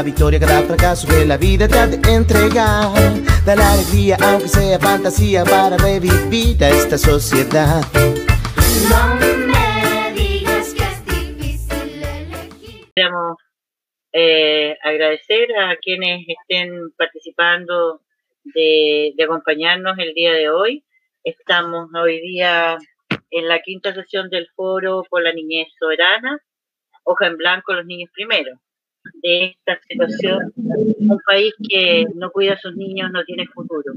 cada victoria, cada fracaso que la vida te ha de entregar. Da la alegría, aunque sea fantasía, para revivir a esta sociedad. No me digas que es difícil elegir. Queremos eh, agradecer a quienes estén participando de, de acompañarnos el día de hoy. Estamos hoy día en la quinta sesión del foro por la niñez soberana, hoja en blanco los niños primero. De esta situación, un país que no cuida a sus niños no tiene futuro.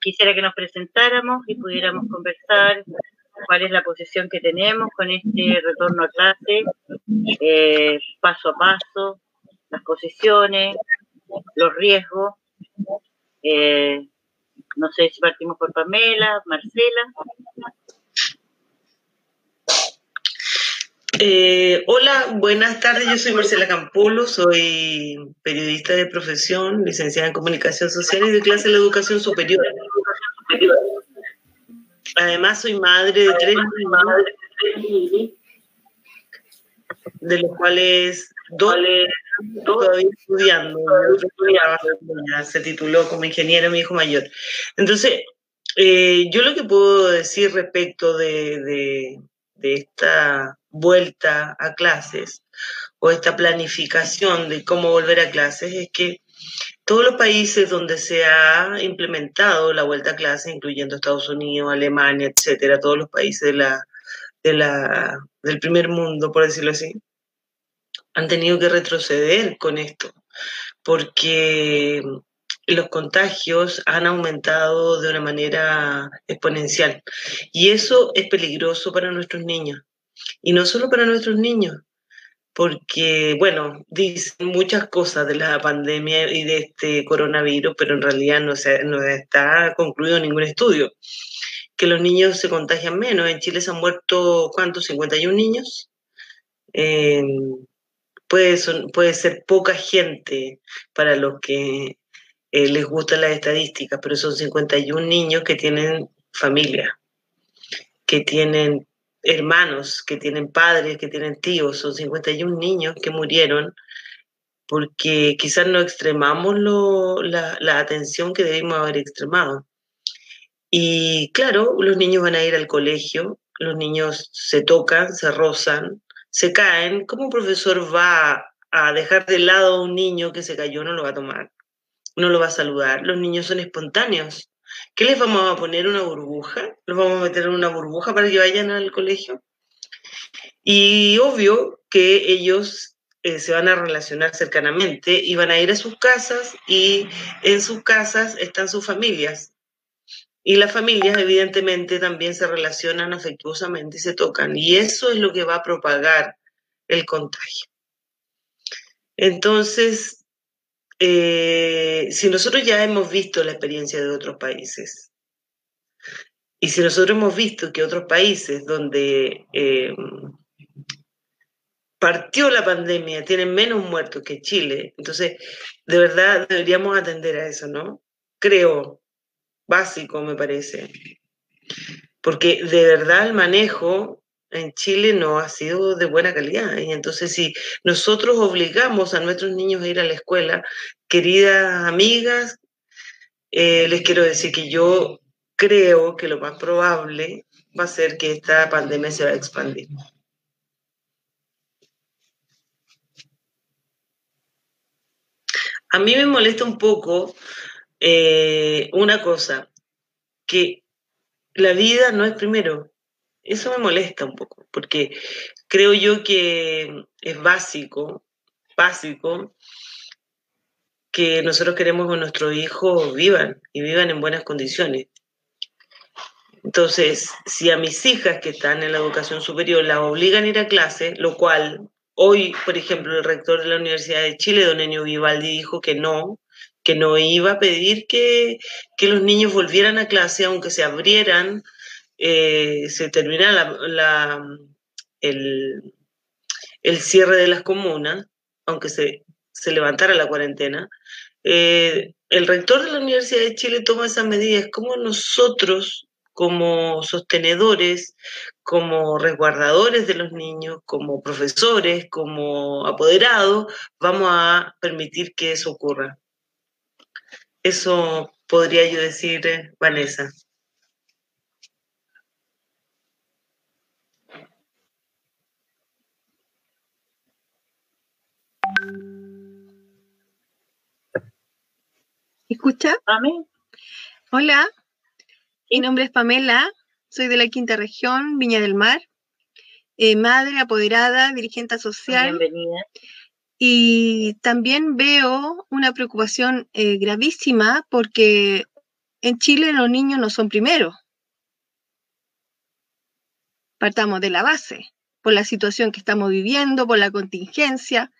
Quisiera que nos presentáramos y pudiéramos conversar cuál es la posición que tenemos con este retorno a clase, eh, paso a paso, las posiciones, los riesgos. Eh, no sé si partimos por Pamela, Marcela. Eh, hola, buenas tardes. Yo soy Marcela Campolo, soy periodista de profesión, licenciada en comunicación social y de clase de la educación superior. Además, soy madre de tres niños, de los cuales dos todavía estudiando. se tituló como ingeniero, mi hijo mayor. Entonces, eh, yo lo que puedo decir respecto de- de esta vuelta a clases o esta planificación de cómo volver a clases es que todos los países donde se ha implementado la vuelta a clases, incluyendo Estados Unidos, Alemania, etcétera, todos los países de la, de la, del primer mundo, por decirlo así, han tenido que retroceder con esto, porque los contagios han aumentado de una manera exponencial. Y eso es peligroso para nuestros niños. Y no solo para nuestros niños, porque, bueno, dicen muchas cosas de la pandemia y de este coronavirus, pero en realidad no, se, no está concluido ningún estudio. Que los niños se contagian menos. En Chile se han muerto, ¿cuántos? 51 niños. Eh, puede, puede ser poca gente para los que eh, les gustan las estadísticas, pero son 51 niños que tienen familia, que tienen hermanos, que tienen padres, que tienen tíos, son 51 niños que murieron porque quizás no extremamos lo- la, la atención que debimos haber extremado. Y claro, los niños van a ir al colegio, los niños se tocan, se rozan, se caen. ¿Cómo un profesor va a dejar de lado a un niño que se cayó? No lo va a tomar, no lo va a saludar. Los niños son espontáneos. ¿Qué les vamos a poner una burbuja? ¿Los vamos a meter en una burbuja para que vayan al colegio? Y obvio que ellos eh, se van a relacionar cercanamente y van a ir a sus casas y en sus casas están sus familias. Y las familias evidentemente también se relacionan afectuosamente y se tocan. Y eso es lo que va a propagar el contagio. Entonces, eh, si nosotros ya hemos visto la experiencia de otros países, y si nosotros hemos visto que otros países donde eh, partió la pandemia tienen menos muertos que Chile, entonces de verdad deberíamos atender a eso, ¿no? Creo, básico me parece, porque de verdad el manejo en Chile no ha sido de buena calidad. Y entonces si nosotros obligamos a nuestros niños a ir a la escuela, queridas amigas, eh, les quiero decir que yo creo que lo más probable va a ser que esta pandemia se va a expandir. A mí me molesta un poco eh, una cosa, que la vida no es primero. Eso me molesta un poco, porque creo yo que es básico, básico, que nosotros queremos que nuestros hijos vivan y vivan en buenas condiciones. Entonces, si a mis hijas que están en la educación superior las obligan a ir a clase, lo cual hoy, por ejemplo, el rector de la Universidad de Chile, don Enio Vivaldi, dijo que no, que no iba a pedir que, que los niños volvieran a clase, aunque se abrieran, eh, se la, el, cierre de las comunas, aunque se, se levantara la cuarentena. Eh, el rector de la Universidad de Chile toma esas medidas. como nosotros como sostenedores, como resguardadores de los niños, como profesores, como apoderados, vamos a permitir que eso ocurra. Eso podría yo decir, eh, Vanessa. ¿Escucha? Amén. Hola, mi nombre es Pamela, soy de la quinta región, Viña del Mar, eh, madre, apoderada, dirigente social Bienvenida. y también veo una preocupación eh, gravísima porque en Chile los niños no son primeros. Partamos de la base, por la situación que estamos viviendo, por la contingencia,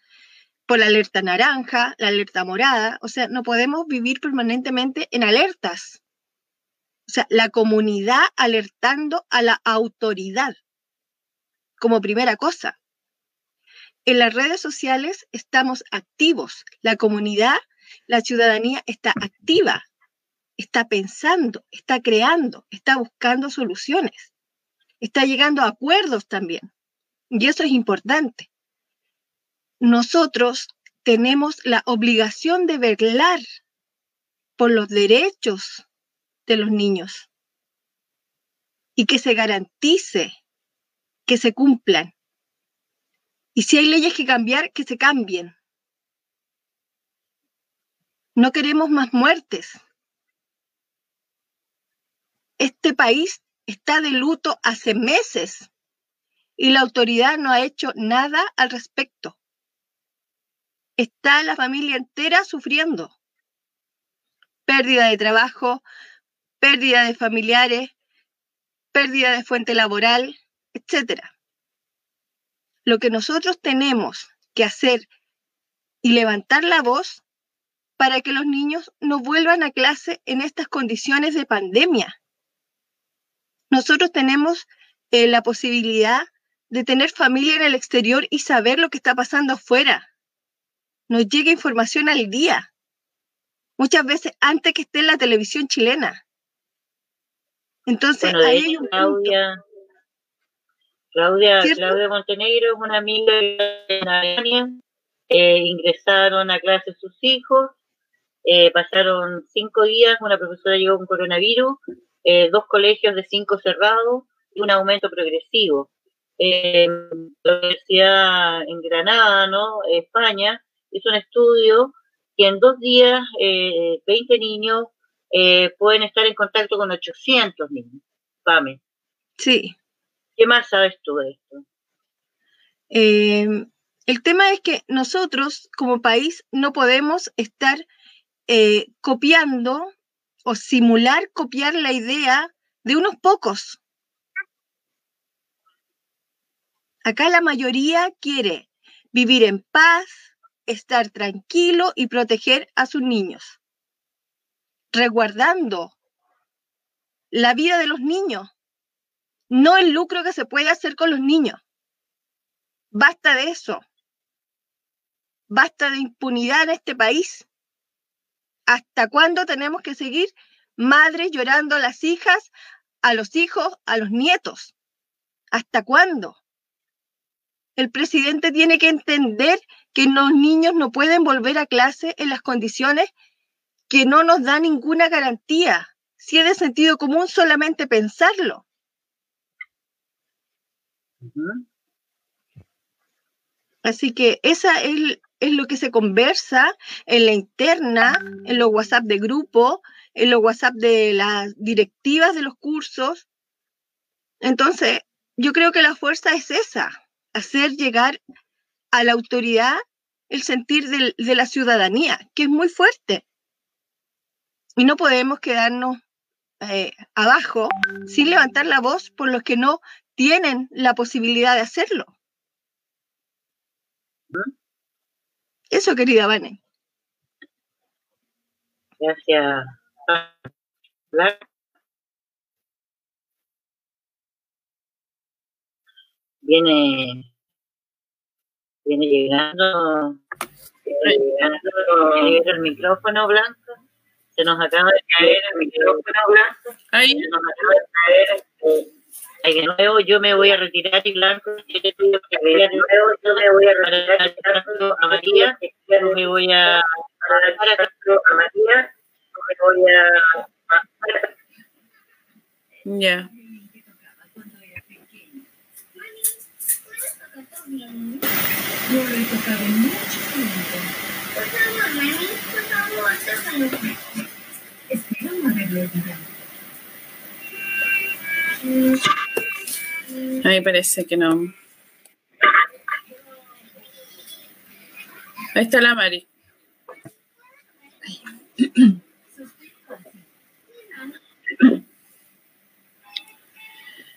por la alerta naranja, la alerta morada. O sea, no podemos vivir permanentemente en alertas. O sea, la comunidad alertando a la autoridad como primera cosa. En las redes sociales estamos activos. La comunidad, la ciudadanía está activa, está pensando, está creando, está buscando soluciones, está llegando a acuerdos también. Y eso es importante. Nosotros tenemos la obligación de velar por los derechos de los niños y que se garantice que se cumplan. Y si hay leyes que cambiar, que se cambien. No queremos más muertes. Este país está de luto hace meses y la autoridad no ha hecho nada al respecto. Está la familia entera sufriendo. Pérdida de trabajo, pérdida de familiares, pérdida de fuente laboral, etc. Lo que nosotros tenemos que hacer y levantar la voz para que los niños no vuelvan a clase en estas condiciones de pandemia. Nosotros tenemos eh, la posibilidad de tener familia en el exterior y saber lo que está pasando afuera. Nos llega información al día, muchas veces antes que esté en la televisión chilena. Entonces, Bueno, ahí hecho, hay un punto. Claudia. Claudia Montenegro es una amiga de Alemania. Eh, ingresaron a clase sus hijos, eh, pasaron cinco días, una profesora llegó con coronavirus, eh, dos colegios de cinco cerrados y un aumento progresivo. Eh, la Universidad en Granada, ¿no? España, hizo un estudio que en dos días eh, 20 niños eh, pueden estar en contacto con 800 niños. Pame, Sí. ¿qué más sabes tú de esto? Eh, el tema es que nosotros como país no podemos estar eh, copiando o simular copiar la idea de unos pocos. Acá la mayoría quiere vivir en paz, estar tranquilo y proteger a sus niños, resguardando la vida de los niños, no el lucro que se puede hacer con los niños. Basta de eso. Basta de impunidad en este país. ¿Hasta cuándo tenemos que seguir madres llorando a las hijas, a los hijos, a los nietos? ¿Hasta cuándo? El presidente tiene que entender que los niños no pueden volver a clase en las condiciones que no nos da ninguna garantía. Si es de sentido común solamente pensarlo. Así que esa es, es lo que se conversa en la interna, en los WhatsApp de grupo, en los WhatsApp de las directivas de los cursos. Entonces, yo creo que la fuerza es esa, hacer llegar a la autoridad el sentir del- de la ciudadanía, que es muy fuerte. Y no podemos quedarnos eh, abajo sin levantar la voz por los que no tienen la posibilidad de hacerlo. Eso, querida Vane. Gracias. Viene, viene llegando, viene llegando, el micrófono blanco. Se nos acaba de caer el micrófono blanco. Ahí, Se nos acaba de caer. eh, de nuevo yo me voy a retirar y Blanco, de nuevo yo me voy a retirar a María, me voy a a María, me voy a Ya. A mí parece que no. Ahí está la Mari.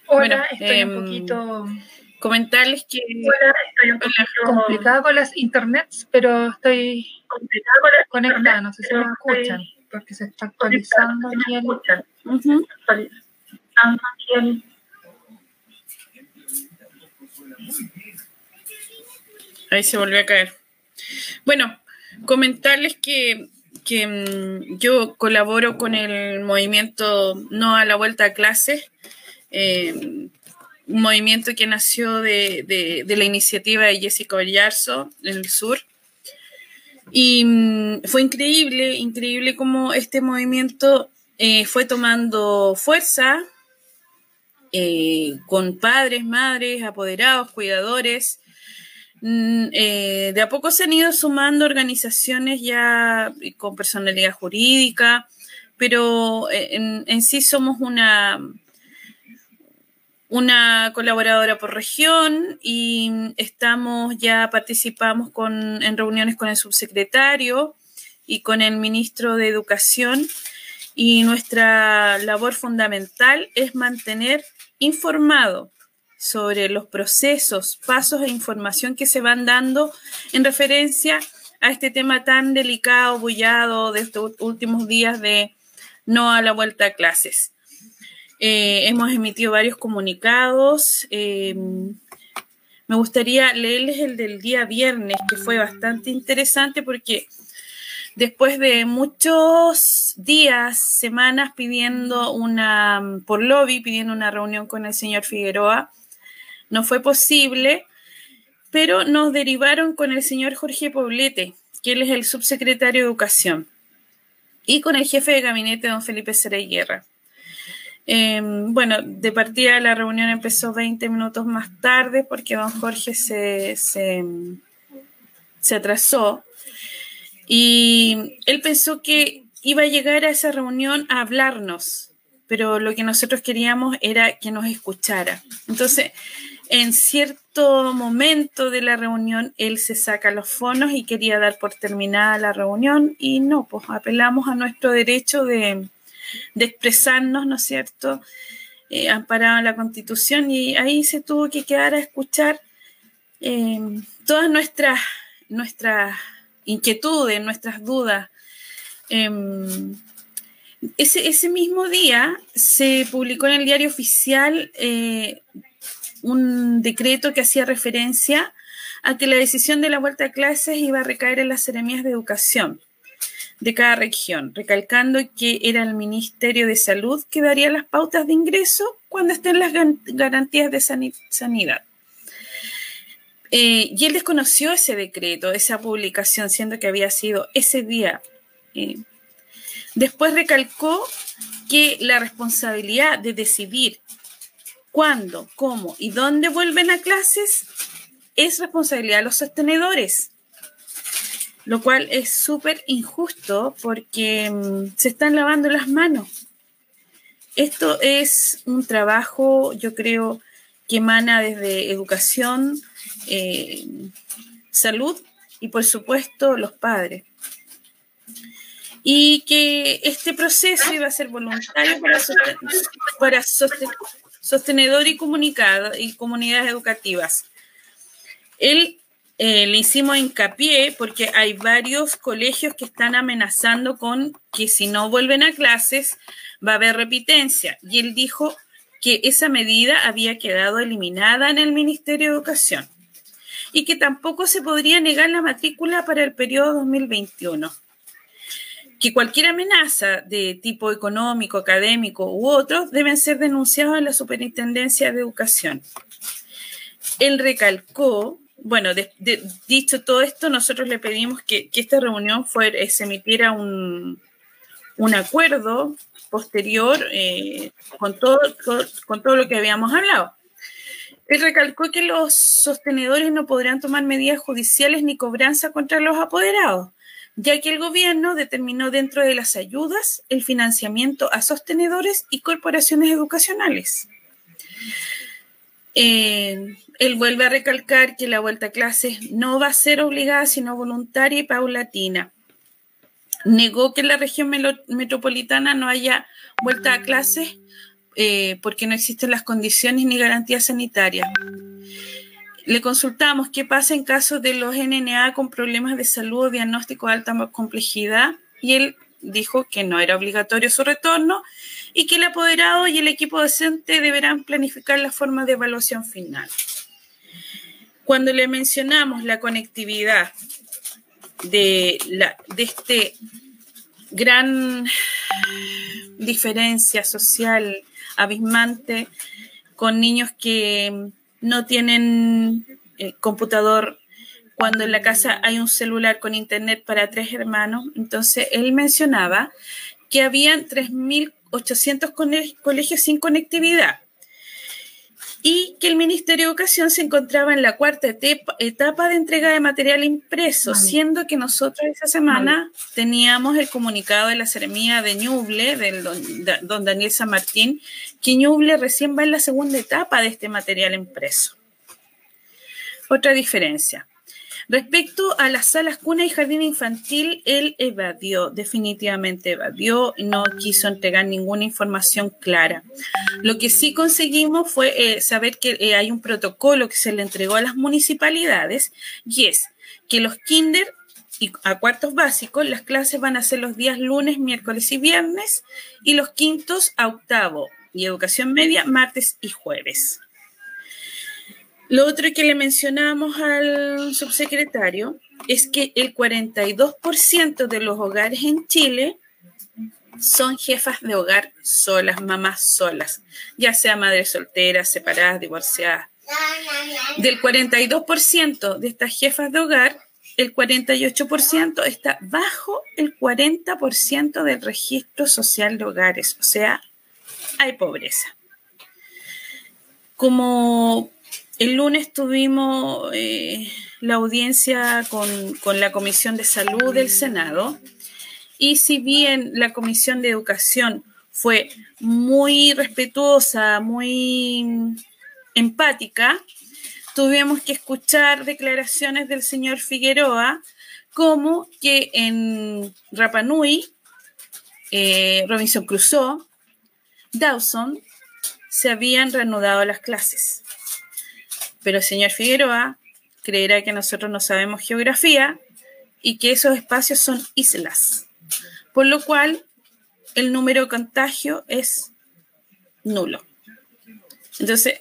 Hola, Bueno, estoy em, un poquito Comentarles que complicada con las internets, pero estoy conectada, no sé si me escuchan, porque se está actualizando aquí el... Ujú. Ahí se volvió a caer. Bueno, comentarles que, que, mm, yo colaboro con el movimiento No a la Vuelta a Clases, eh, un movimiento que nació de, de- de la iniciativa de Jessica Ollarzo en el sur. Y mm, fue increíble, increíble cómo este movimiento eh, fue tomando fuerza eh, con padres, madres, apoderados, cuidadores. Mm, eh, de a poco se han ido sumando organizaciones ya con personalidad jurídica, pero en sí somos una, una colaboradora por región y estamos ya participamos con, en reuniones con el subsecretario y con el ministro de Educación y nuestra labor fundamental es mantener informado sobre los procesos, pasos e información que se van dando en referencia a este tema tan delicado, bullado de estos últimos días de no a la vuelta a clases. Eh, hemos emitido varios comunicados. eh, me gustaría leerles el del día viernes, que fue bastante interesante porque después de muchos días, semanas pidiendo una, por lobby, pidiendo una reunión con el señor Figueroa, no fue posible, pero nos derivaron con el señor Jorge Poblete, que él es el subsecretario de Educación, y con el jefe de gabinete, don Felipe Serey Guerra. Eh, bueno, de partida la reunión empezó 20 minutos más tarde porque don Jorge se, se, se atrasó y él pensó que iba a llegar a esa reunión a hablarnos, pero lo que nosotros queríamos era que nos escuchara. Entonces, en cierto momento de la reunión, él se saca los fonos y quería dar por terminada la reunión y no, pues apelamos a nuestro derecho de, de expresarnos, ¿no es cierto? Eh, amparado en la Constitución y ahí se tuvo que quedar a escuchar eh, todas nuestras, nuestras inquietudes, nuestras dudas. Em, ese, ese mismo día se publicó en el diario oficial eh, un decreto que hacía referencia a que la decisión de la vuelta a clases iba a recaer en las seremías de educación de cada región, recalcando que era el Ministerio de Salud que daría las pautas de ingreso cuando estén las garantías de sani- sanidad. Eh, y él desconoció ese decreto, esa publicación, siendo que había sido ese día. Eh, después recalcó que la responsabilidad de decidir cuándo, cómo y dónde vuelven a clases es responsabilidad de los sostenedores, lo cual es súper injusto porque mm, se están lavando las manos. Esto es un trabajo, yo creo, que emana desde educación, eh, salud y por supuesto los padres. Y que este proceso iba a ser voluntario para, sosten- para sosten- sostenedor y, comunicado, y comunidades educativas. Él eh, le hicimos hincapié porque hay varios colegios que están amenazando con que si no vuelven a clases va a haber repitencia. Y él dijo que esa medida había quedado eliminada en el Ministerio de Educación y que tampoco se podría negar la matrícula para el periodo 2021. que cualquier amenaza de tipo económico, académico u otro deben ser denunciados a la Superintendencia de Educación. Él recalcó, bueno, dicho todo esto, nosotros le pedimos que, esta reunión fuera, se emitiera un, un acuerdo posterior eh, con, todo, con todo lo que habíamos hablado. Él recalcó que los sostenedores no podrán tomar medidas judiciales ni cobranza contra los apoderados, ya que el gobierno determinó dentro de las ayudas el financiamiento a sostenedores y corporaciones educacionales. Eh, él vuelve a recalcar que la vuelta a clases no va a ser obligada, sino voluntaria y paulatina. Negó que en la región metropolitana no haya vuelta a clases eh, porque no existen las condiciones ni garantías sanitarias. Le consultamos qué pasa en caso de los NNA con problemas de salud o diagnóstico de alta complejidad y él dijo que no era obligatorio su retorno y que el apoderado y el equipo docente deberán planificar la forma de evaluación final. Cuando le mencionamos la conectividad de, la, de este gran diferencia social abismante con niños que no tienen eh, computador cuando en la casa hay un celular con internet para tres hermanos. Entonces, él mencionaba que habían 3.800 colegios sin conectividad y que el Ministerio de Educación se encontraba en la cuarta etapa de entrega de material impreso, siendo que nosotros esa semana teníamos el comunicado de la Seremía de Ñuble, del don, don, Daniel San Martín, que Ñuble recién va en la segunda etapa de este material impreso. Otra diferencia. Respecto a las salas cuna y jardín infantil, él evadió, definitivamente evadió, no quiso entregar ninguna información clara. Lo que sí conseguimos fue eh, saber que eh, hay un protocolo que se le entregó a las municipalidades y es que los kinder y a cuartos básicos las clases van a ser los días lunes, miércoles y viernes y los quintos a octavo y educación media martes y jueves. Lo otro que le mencionamos al subsecretario es que el 42% de los hogares en Chile son jefas de hogar solas, mamás solas, ya sea madres solteras, separadas, divorciadas. Del 42% de estas jefas de hogar, el 48% está bajo el 40% del registro social de hogares, o sea, hay pobreza. Como el lunes tuvimos eh, la audiencia con, con, la Comisión de Salud del Senado. Y si bien la Comisión de Educación fue muy respetuosa, muy empática, tuvimos que escuchar declaraciones del señor Figueroa como que en Rapanui, eh, Robinson Crusoe, Dawson, se habían reanudado las clases pero el señor Figueroa creerá que nosotros no sabemos geografía y que esos espacios son islas, por lo cual el número de contagio es nulo. Entonces,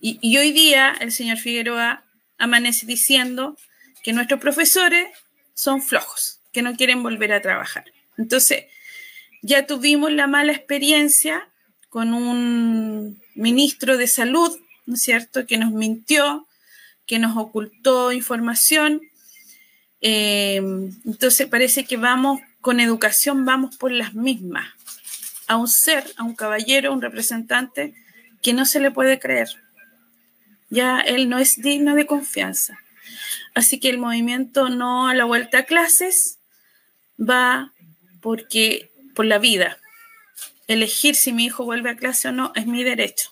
y, y hoy día el señor Figueroa amanece diciendo que nuestros profesores son flojos, que no quieren volver a trabajar. Entonces, ya tuvimos la mala experiencia con un ministro de salud ¿no es cierto?, que nos mintió, que nos ocultó información. Eh, entonces parece que vamos, con educación vamos por las mismas. A un ser, a un caballero, a un representante que no se le puede creer. Ya él no es digno de confianza. Así que el movimiento no a la vuelta a clases va porque por la vida. Elegir si mi hijo vuelve a clase o no es mi derecho.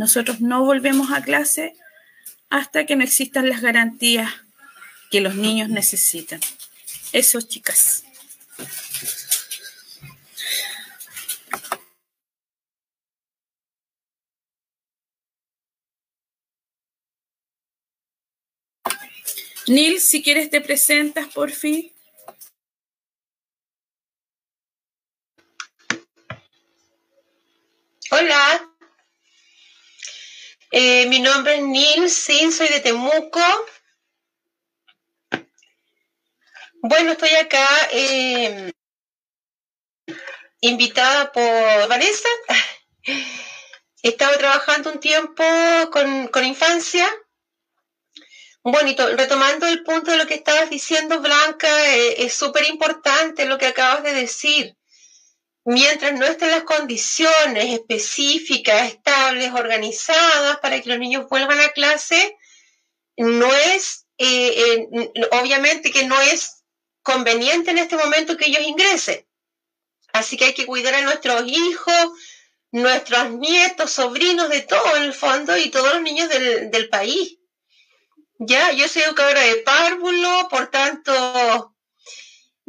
Nosotros no volvemos a clase hasta que no existan las garantías que los niños necesitan. Eso, chicas. Nil, si quieres te presentas, por fin. Hola, eh, mi nombre es Nil, sí, soy de Temuco. Bueno, estoy acá eh, invitada por Vanessa. He estado trabajando un tiempo con, con infancia. Bueno, y to- retomando el punto de lo que estabas diciendo, Blanca, eh, es súper importante lo que acabas de decir. Mientras no estén las condiciones específicas, estables, organizadas para que los niños vuelvan a clase, no es, eh, eh, obviamente que no es conveniente en este momento que ellos ingresen. Así que hay que cuidar a nuestros hijos, nuestros nietos, sobrinos, de todo en el fondo y todos los niños del, del país. Ya, yo soy educadora de párvulo, por tanto,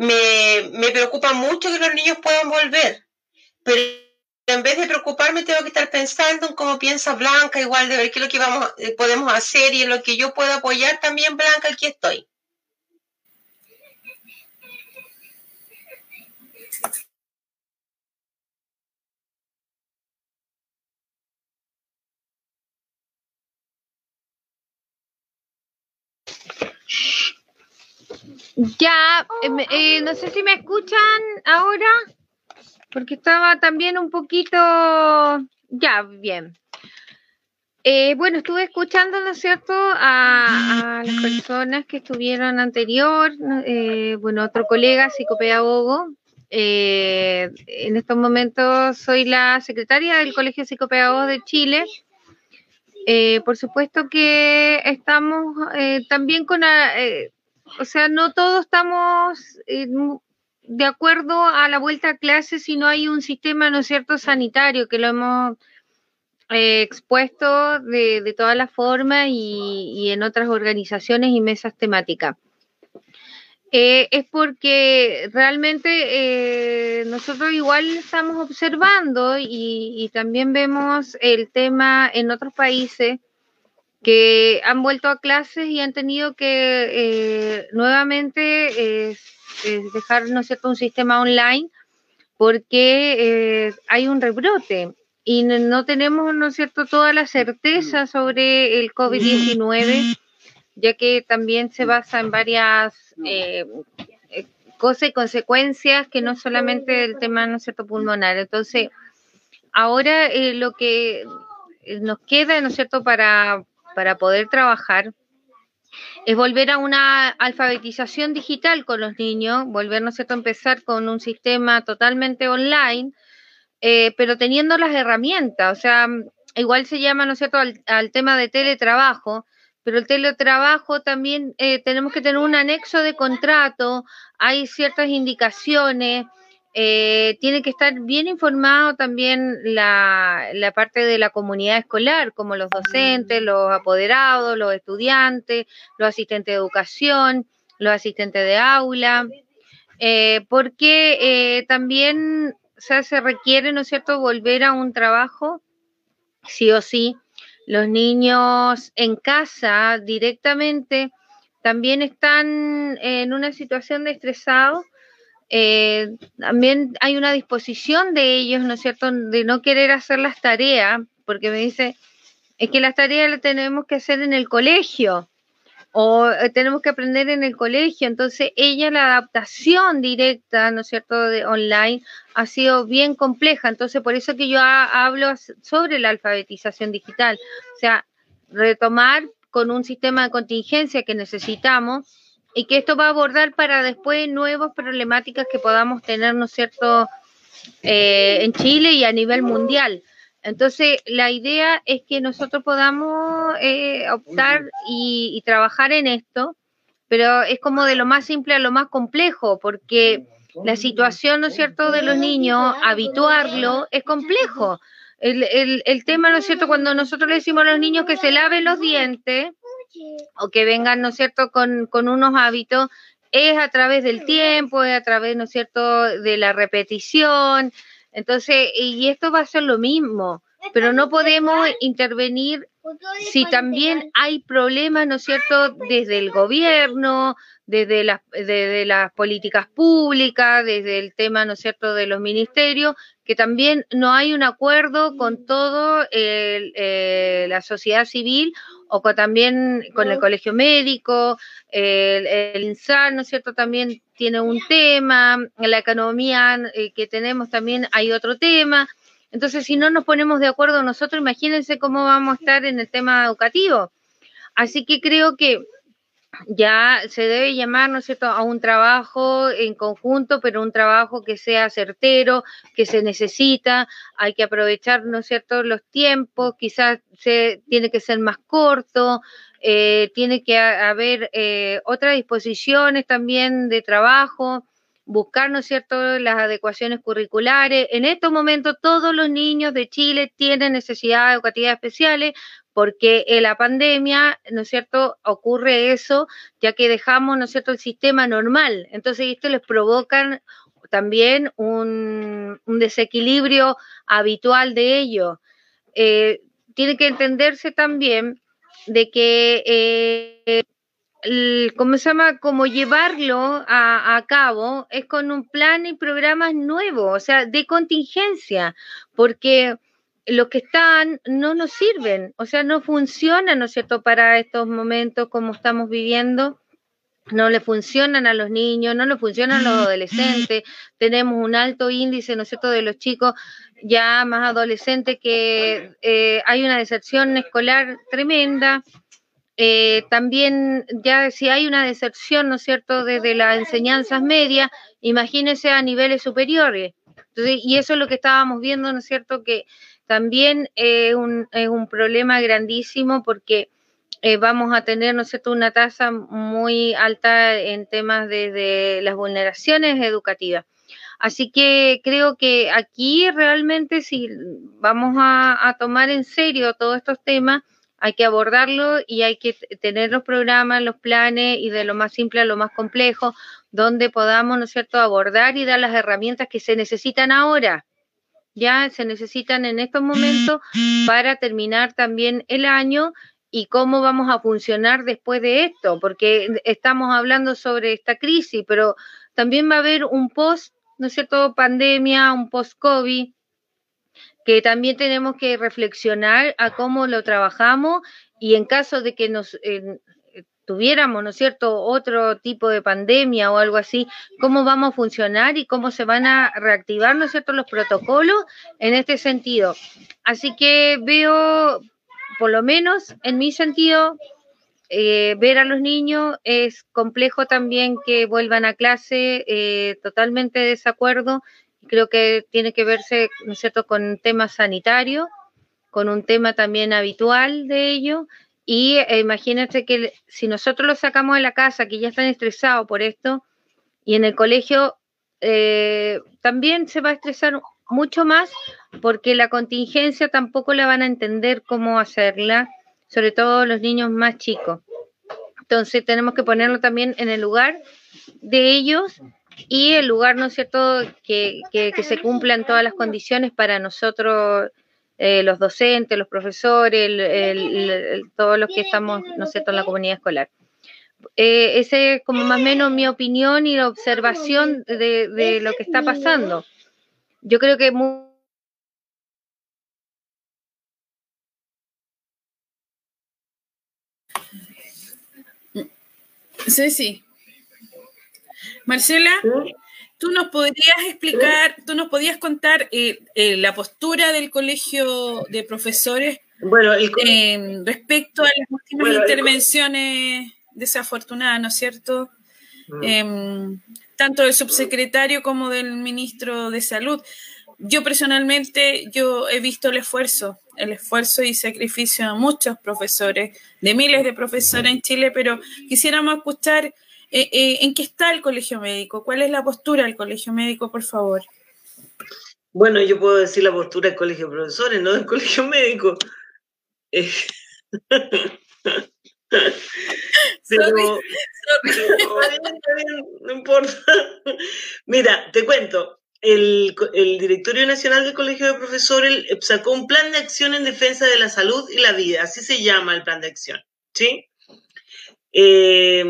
me, me preocupa mucho que los niños puedan volver. Pero en vez de preocuparme, tengo que estar pensando en cómo piensa Blanca, igual de ver qué es lo que vamos, eh, podemos hacer y en lo que yo pueda apoyar también, Blanca, aquí estoy. Ya, eh, eh, no sé si me escuchan ahora, porque estaba también un poquito, ya, bien. Eh, bueno, estuve escuchando, ¿no es cierto?, a, las personas que estuvieron anterior, ¿no? bueno, otro colega psicopedagogo. en estos momentos soy la secretaria del Colegio de Psicopedagogos de Chile. Por supuesto que estamos también con, o sea, no todos estamos eh, de acuerdo a la vuelta a clases si no hay un sistema, ¿no cierto?, sanitario, que lo hemos eh, expuesto de, de todas las formas y, y en otras organizaciones y mesas temáticas. Eh, es porque realmente nosotros igual estamos observando y también vemos el tema en otros países que han vuelto a clases y han tenido que eh, nuevamente eh, eh, dejar, ¿no cierto?, un sistema online porque hay un rebrote y no, tenemos, ¿no es cierto?, toda la certeza sobre el COVID-19, ya que también se basa en varias cosas y consecuencias que no solamente el tema, ¿no es cierto?, pulmonar. Entonces, ahora lo que nos queda, ¿no es cierto?, para, para poder trabajar es volver a una alfabetización digital con los niños, volver, ¿no es cierto?, a empezar con un sistema totalmente online, eh, pero teniendo las herramientas, o sea, igual se llama, ¿no es cierto?, al, al tema de teletrabajo, pero el teletrabajo también eh, tenemos que tener un anexo de contrato, hay ciertas indicaciones, eh, tiene que estar bien informado también la, la parte de la comunidad escolar, como los docentes, los apoderados, los estudiantes, los asistentes de educación, los asistentes de aula, eh, porque eh, también o sea, se requiere, ¿no es cierto?, volver a un trabajo, sí o sí. Los niños en casa directamente también están en una situación de estresado. Eh, también hay una disposición de ellos, ¿no es cierto?, de no querer hacer las tareas, porque me dice, es que las tareas las tenemos que hacer en el colegio o eh, tenemos que aprender en el colegio. Entonces, ella, la adaptación directa, ¿no es cierto?, de online ha sido bien compleja. Entonces, por eso que yo ha- hablo sobre la alfabetización digital. O sea, retomar con un sistema de contingencia que necesitamos y que esto va a abordar para después nuevas problemáticas que podamos tener, ¿no es cierto?, eh, en Chile y a nivel mundial. Entonces, la idea es que nosotros podamos eh, optar y, y trabajar en esto, pero es como de lo más simple a lo más complejo, porque la situación, ¿no es cierto?, de los niños, habituarlo es complejo. El, el, el tema, ¿no es cierto?, cuando nosotros le decimos a los niños que se laven los dientes o que vengan, ¿no es cierto?, con, con unos hábitos, es a través del tiempo, es a través, ¿no es cierto?, de la repetición. Entonces, y esto va a ser lo mismo, pero no podemos intervenir si también hay problemas, ¿no es cierto?, desde el gobierno, desde las, desde las políticas públicas, desde el tema, ¿no es cierto?, de los ministerios, que también no hay un acuerdo con todo el, eh, la sociedad civil o con, también con el colegio médico, el, el INSAR, ¿no es cierto? También tiene un tema, la economía eh, que tenemos también hay otro tema. Entonces, si no nos ponemos de acuerdo nosotros, imagínense cómo vamos a estar en el tema educativo. Así que creo que ya se debe llamar, ¿no es cierto?, a un trabajo en conjunto, pero un trabajo que sea certero, que se necesita, hay que aprovechar, ¿no es cierto?, los tiempos, quizás se tiene que ser más corto, eh, tiene que haber eh, otras disposiciones también de trabajo, buscar, ¿no es cierto?, las adecuaciones curriculares. En estos momentos todos los niños de Chile tienen necesidades educativas especiales, porque en la pandemia, ¿no es cierto?, ocurre eso, ya que dejamos, ¿no es cierto?, el sistema normal. Entonces, esto les provoca también un, desequilibrio habitual de ellos. Eh, tiene que entenderse también de que, eh, el, ¿cómo se llama?, como llevarlo a cabo es con un plan y programas nuevos, o sea, de contingencia, porque los que están no nos sirven, o sea, no funcionan, ¿no es cierto?, para estos momentos como estamos viviendo. No le funcionan a los niños, no le funcionan a los adolescentes. Tenemos un alto índice, ¿no es cierto?, de los chicos ya más adolescentes que eh, hay una deserción escolar tremenda. Eh, también ya si hay una deserción, ¿no es cierto?, desde las enseñanzas medias, imagínense a niveles superiores. Entonces, y eso es lo que estábamos viendo, ¿no es cierto?, que también es un, es un problema grandísimo porque eh, vamos a tener, ¿no cierto?, una tasa muy alta en temas de, las vulneraciones educativas. Así que creo que aquí realmente si vamos a, a tomar en serio todos estos temas, hay que abordarlo y hay que tener los programas, los planes y de lo más simple a lo más complejo, donde podamos, ¿no es cierto?, abordar y dar las herramientas que se necesitan ahora ya se necesitan en estos momentos para terminar también el año y cómo vamos a funcionar después de esto, porque estamos hablando sobre esta crisis, pero también va a haber un post, ¿no es cierto?, pandemia, un post-COVID, que también tenemos que reflexionar a cómo lo trabajamos y en caso de que nos, eh, tuviéramos, ¿no es cierto?, otro tipo de pandemia o algo así, cómo vamos a funcionar y cómo se van a reactivar, ¿no es cierto?, los protocolos en este sentido. Así que veo, por lo menos en mi sentido, eh, ver a los niños es complejo también que vuelvan a clase, eh, totalmente de desacuerdo. Creo que tiene que verse, ¿no es cierto?, con temas sanitarios, con un tema también habitual de ello y eh, imagínate que si nosotros los sacamos de la casa, que ya están estresados por esto, y en el colegio eh, también se va a estresar mucho más porque la contingencia tampoco la van a entender cómo hacerla, sobre todo los niños más chicos. Entonces tenemos que ponerlo también en el lugar de ellos y el lugar, ¿no es cierto?, que, se cumplan todas las condiciones para nosotros eh, los docentes, los profesores, el, el, el, todos los que estamos, ¿no sé, en la comunidad escolar. Eh, ese es como más o menos mi opinión y la observación de, de lo que está pasando. Yo creo que muy Sí, sí. Marcela, ¿Tú nos podrías explicar, tú nos podías contar eh, eh, la postura del colegio de profesores bueno, el, eh, respecto a las últimas bueno, intervenciones desafortunadas, ¿no es cierto? Mm. tanto del subsecretario como del ministro de Salud. Yo personalmente, yo he visto el esfuerzo, el esfuerzo y sacrificio de muchos profesores, de miles de profesores en Chile, pero quisiéramos escuchar eh, eh, ¿en qué está el colegio médico? ¿Cuál es la postura del colegio médico, por favor? Bueno, yo puedo decir la postura del colegio de profesores, no del colegio médico. Eh, pero, sorry, sorry. no importa. Mira, te cuento. El, el, Directorio Nacional del Colegio de Profesores sacó un plan de acción en defensa de la salud y la vida, así se llama el plan de acción, ¿sí? Eh,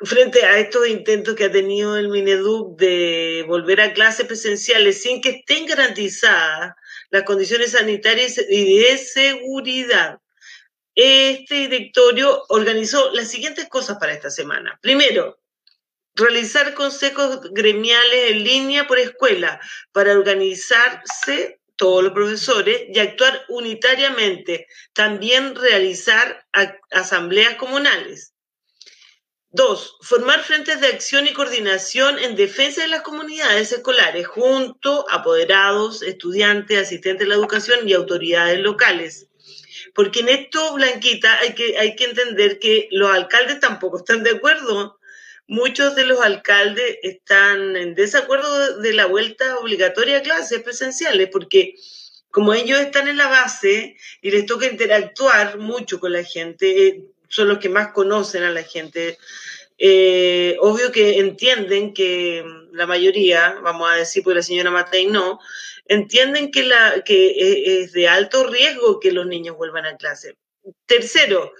frente a estos intentos que ha tenido el Mineduc de volver a clases presenciales sin que estén garantizadas las condiciones sanitarias y de seguridad. este directorio organizó las siguientes cosas para esta semana. Primero, realizar consejos gremiales en línea por escuela para organizarse todos los profesores y actuar unitariamente. También realizar asambleas comunales. Dos, formar frentes de acción y coordinación en defensa de las comunidades escolares junto a apoderados, estudiantes, asistentes de la educación y autoridades locales. Porque en esto, Blanquita, hay que, hay que entender que los alcaldes tampoco están de acuerdo. Muchos de los alcaldes están en desacuerdo de la vuelta obligatoria a clases presenciales, porque como ellos están en la base y les toca interactuar mucho con la gente, eh, son los que más conocen a la gente. Eh, obvio que entienden que la mayoría, vamos a decir, porque la señora Matei no, entienden que, la, que e- es de alto riesgo que los niños vuelvan a clase. Tercero,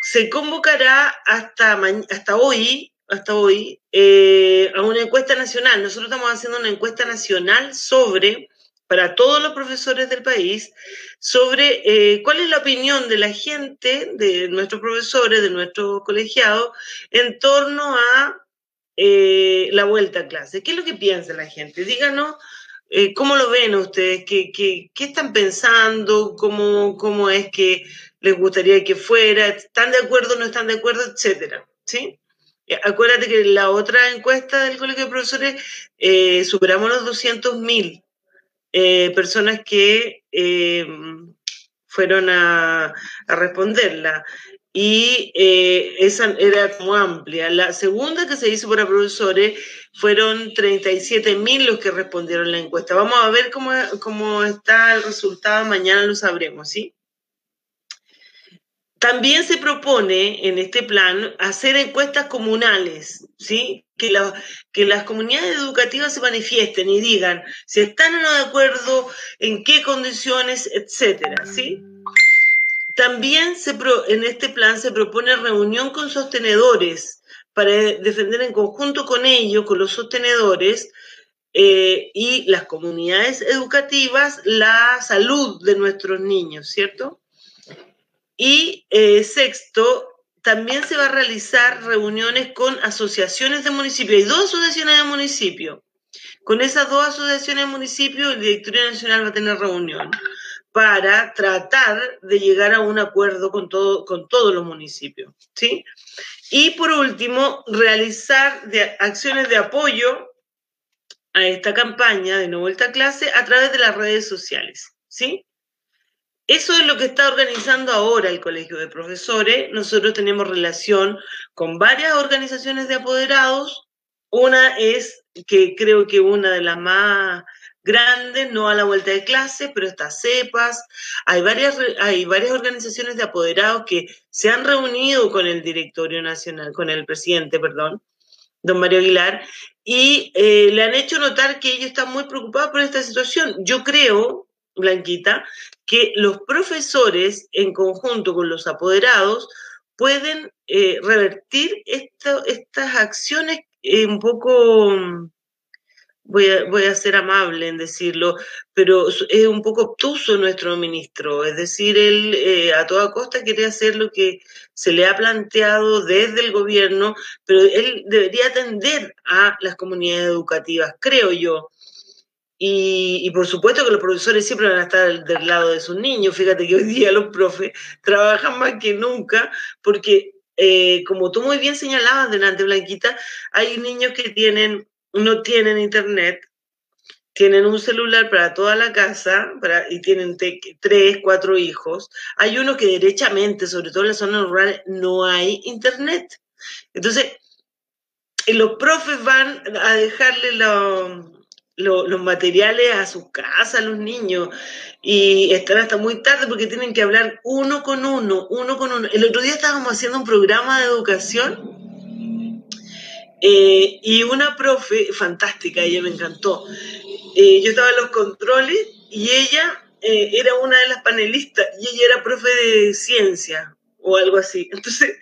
se convocará hasta, hasta hoy, hasta hoy eh, a una encuesta nacional. Nosotros estamos haciendo una encuesta nacional sobre, para todos los profesores del país, sobre eh, cuál es la opinión de la gente, de nuestros profesores, de nuestros colegiados, en torno a eh, la vuelta a clase. ¿Qué es lo que piensa la gente? Díganos eh, cómo lo ven ustedes, qué, qué, qué están pensando, ¿Cómo, cómo es que les gustaría que fuera, están de acuerdo, no están de acuerdo, etcétera. ¿Sí? Acuérdate que la otra encuesta del Colegio de Profesores superamos los 200.000 eh, personas que eh, fueron a, responderla. Y eh, esa era como amplia. La segunda que se hizo para profesores fueron 37.000 los que respondieron la encuesta. Vamos a ver cómo, cómo está el resultado, mañana lo sabremos, ¿sí? También se propone en este plan hacer encuestas comunales, ¿sí? Que, la- que las comunidades educativas se manifiesten y digan si están o no de acuerdo, en qué condiciones, etcétera, ¿sí? También se pro- en este plan se propone reunión con sostenedores para defender en conjunto con ellos, con los sostenedores eh, y las comunidades educativas, la salud de nuestros niños, ¿cierto? Y eh, sexto, también se va a realizar reuniones con asociaciones de municipios. Hay dos asociaciones de municipios. Con esas dos asociaciones de municipios, el Directorio Nacional va a tener reunión para tratar de llegar a un acuerdo con, todo, con todos los municipios. ¿sí? Y por último, realizar acciones de apoyo a esta campaña de no vuelta a clase a través de las redes sociales. ¿sí? Eso es lo que está organizando ahora el Colegio de Profesores. Nosotros tenemos relación con varias organizaciones de apoderados. Una es, que creo que una de las más grandes, no a la vuelta de clase, pero está CEPAS. Hay varias, hay varias organizaciones de apoderados que se han reunido con el directorio nacional, con el presidente, perdón, don Mario Aguilar, y eh, le han hecho notar que ellos están muy preocupados por esta situación. Yo creo, Blanquita, que los profesores, en conjunto con los apoderados, pueden eh, revertir esto- estas acciones eh, un poco, voy a, voy a ser amable en decirlo, pero es es un poco obtuso nuestro ministro, es decir, él eh, a toda costa quiere hacer lo que se le ha planteado desde el gobierno, pero él debería atender a las comunidades educativas, creo yo. Y, por supuesto que los profesores siempre van a estar del, lado de sus niños. Fíjate que hoy día los profes trabajan más que nunca porque, eh, como tú muy bien señalabas delante, Blanquita, hay niños que tienen, no tienen internet, tienen un celular para toda la casa para, y tienen tres, cuatro hijos. Hay unos que derechamente, sobre todo en las zonas rurales, no hay internet. Entonces, los profes van a dejarle lo- lo- los materiales a sus casas, los niños, y están hasta muy tarde porque tienen que hablar uno con uno, uno con uno. El otro día estábamos haciendo un programa de educación eh, y una profe, fantástica, ella me encantó. Eh, yo estaba en los controles y ella eh, era una de las panelistas y ella era profe de ciencia o algo así. Entonces,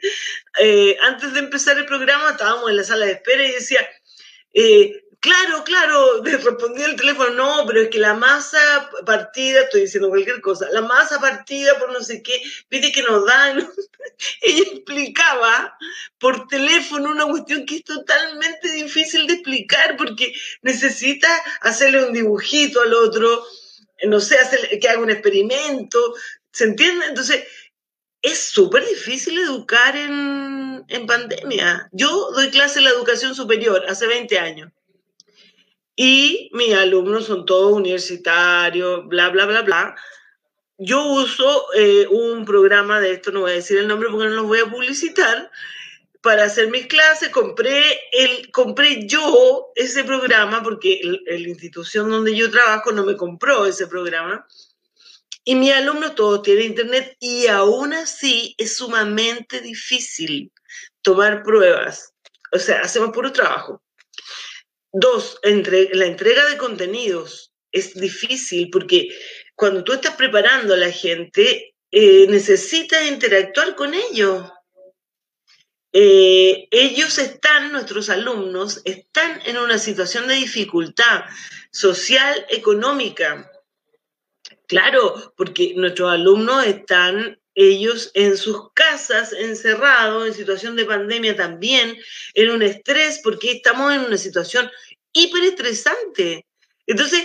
antes de empezar el programa estábamos en la sala de espera y decía, Claro, claro, respondí el teléfono, no, pero es que la masa partida, estoy diciendo cualquier cosa, la masa partida por no sé qué, viste que nos dan. Ella explicaba por teléfono una cuestión que es totalmente difícil de explicar porque necesita hacerle un dibujito al otro, no sé, hacer, que haga un experimento, ¿se entiende? Entonces, es súper difícil educar en, en pandemia. Yo doy clase en la educación superior hace 20 años y mis alumnos son todos universitarios, bla, bla, bla, bla. Yo uso eh, un programa de esto, no voy a decir el nombre porque no lo voy a publicitar, para hacer mis clases. Compré, el, compré yo ese programa porque la institución donde yo trabajo no me compró ese programa. Y mis alumnos todos tienen internet y aún así es sumamente difícil tomar pruebas. O sea, hacemos puro trabajo. Dos, entre, la entrega de contenidos es difícil porque cuando tú estás preparando a la gente, eh, necesitas interactuar con ellos. Eh, ellos están, nuestros alumnos, están en una situación de dificultad social, económica. Claro, porque nuestros alumnos están ellos en sus casas, encerrados, en situación de pandemia también, en un estrés, porque estamos en una situación hiperestresante. Entonces,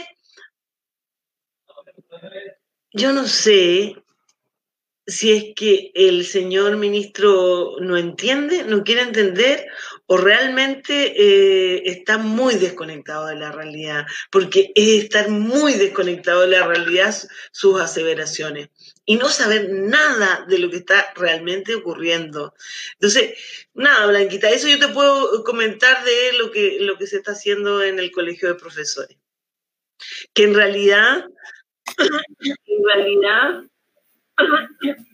yo no sé si es que el señor ministro no entiende, no quiere entender, o realmente eh, está muy desconectado de la realidad, porque es estar muy desconectado de la realidad sus aseveraciones y no saber nada de lo que está realmente ocurriendo. Entonces, nada, Blanquita, eso yo te puedo comentar de lo que, lo que se está haciendo en el colegio de profesores. Que en realidad, en realidad,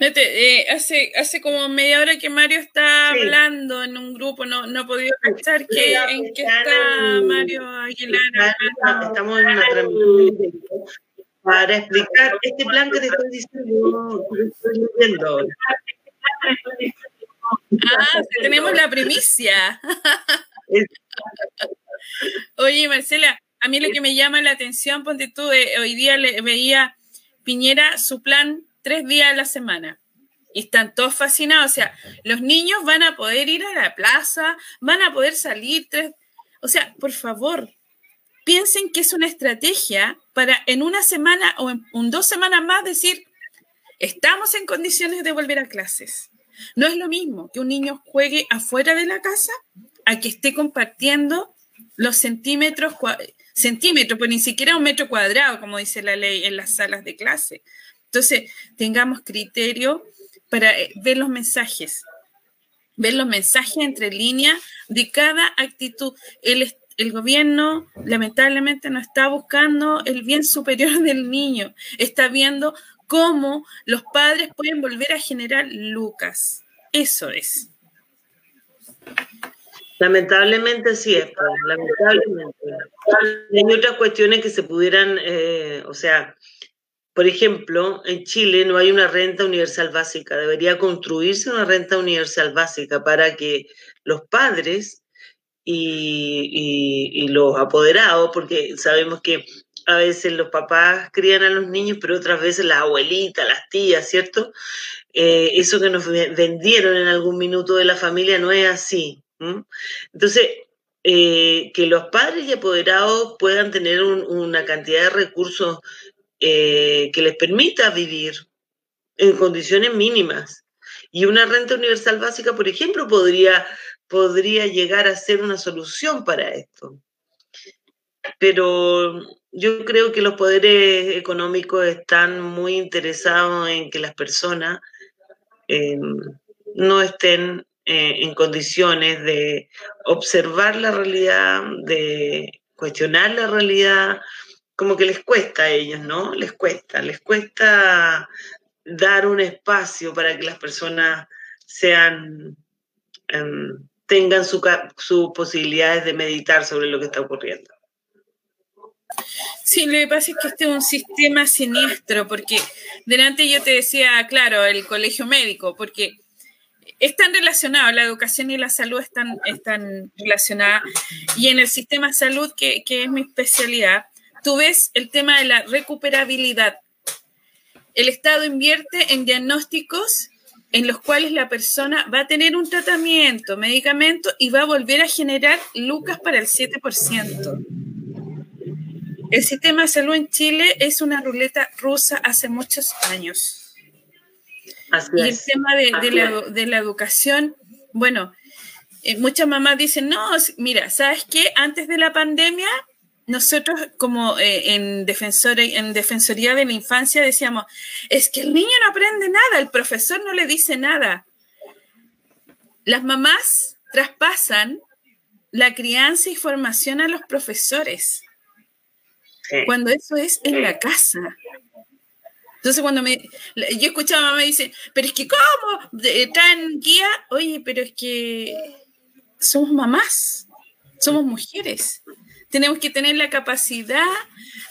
eh, hace, hace como media hora que Mario está Sí. hablando en un grupo, no, no he podido cachar que, la en qué está Mario Aguilar. Estamos- en una transmisión para explicar este plan que te estoy diciendo, que estoy ahora. Ah, sí, tenemos la primicia. Oye, Marcela, a mí lo que me llama la atención, ponte tú, eh, hoy día le veía Piñera su plan tres días a la semana. Y están todos fascinados. O sea, los niños van a poder ir a la plaza, van a poder salir tres. O sea, por favor, piensen que es una estrategia para en una semana o en, dos semanas más decir, estamos en condiciones de volver a clases. No es lo mismo que un niño juegue afuera de la casa a que esté compartiendo los centímetros, centímetros, pues ni siquiera un metro cuadrado, como dice la ley, en las salas de clase. Entonces, tengamos criterio para eh, ver los mensajes, ver los mensajes entre líneas de cada actitud. El, gobierno lamentablemente no está buscando el bien superior del niño, está viendo cómo los padres pueden volver a generar lucas. Eso es. Lamentablemente sí es, lamentablemente. Hay otras cuestiones que se pudieran, eh, o sea, por ejemplo, en Chile no hay una renta universal básica. Debería construirse una renta universal básica para que los padres y, los apoderados, porque sabemos que a veces los papás crían a los niños, pero otras veces las abuelitas, las tías, ¿cierto? Eh, eso que nos ve- vendieron en algún minuto de la familia no es así. Entonces, eh, que los padres y apoderados puedan tener un- una cantidad de recursos eh, que les permita vivir en condiciones mínimas. Y una renta universal básica, por ejemplo, podría, podría llegar a ser una solución para esto. Pero yo creo que los poderes económicos están muy interesados en que las personas eh, no estén eh, en condiciones de observar la realidad, de cuestionar la realidad, como que les cuesta a ellos, ¿no? Les cuesta, les cuesta dar un espacio para que las personas sean, em, tengan sus su posibilidades de meditar sobre lo que está ocurriendo. Sí, lo que pasa es que este es un sistema siniestro, porque delante yo te decía, claro, el colegio médico, porque están relacionados, la educación y la salud están, están relacionadas. Y en el sistema salud, que, que es mi especialidad, tú ves el tema de la recuperabilidad. El Estado invierte en diagnósticos en los cuales la persona va a tener un tratamiento, medicamento y va a volver a generar lucas para el 7%. El sistema de salud en Chile es una ruleta rusa hace muchos años. Así Y el es. tema de, la, de educación, bueno, eh, muchas mamás dicen, no, mira, ¿sabes qué? Antes de la pandemia, nosotros como eh, en, defensor, en Defensoría de la Infancia decíamos, es que el niño no aprende nada, el profesor no le dice nada. Las mamás traspasan la crianza y formación a los profesores, Sí. cuando eso es en la casa. Entonces cuando me, yo escuchaba a mamá me dice, pero es que ¿cómo? De- ¿Traen guía? Oye, pero es que somos mamás, somos mujeres. Tenemos que tener la capacidad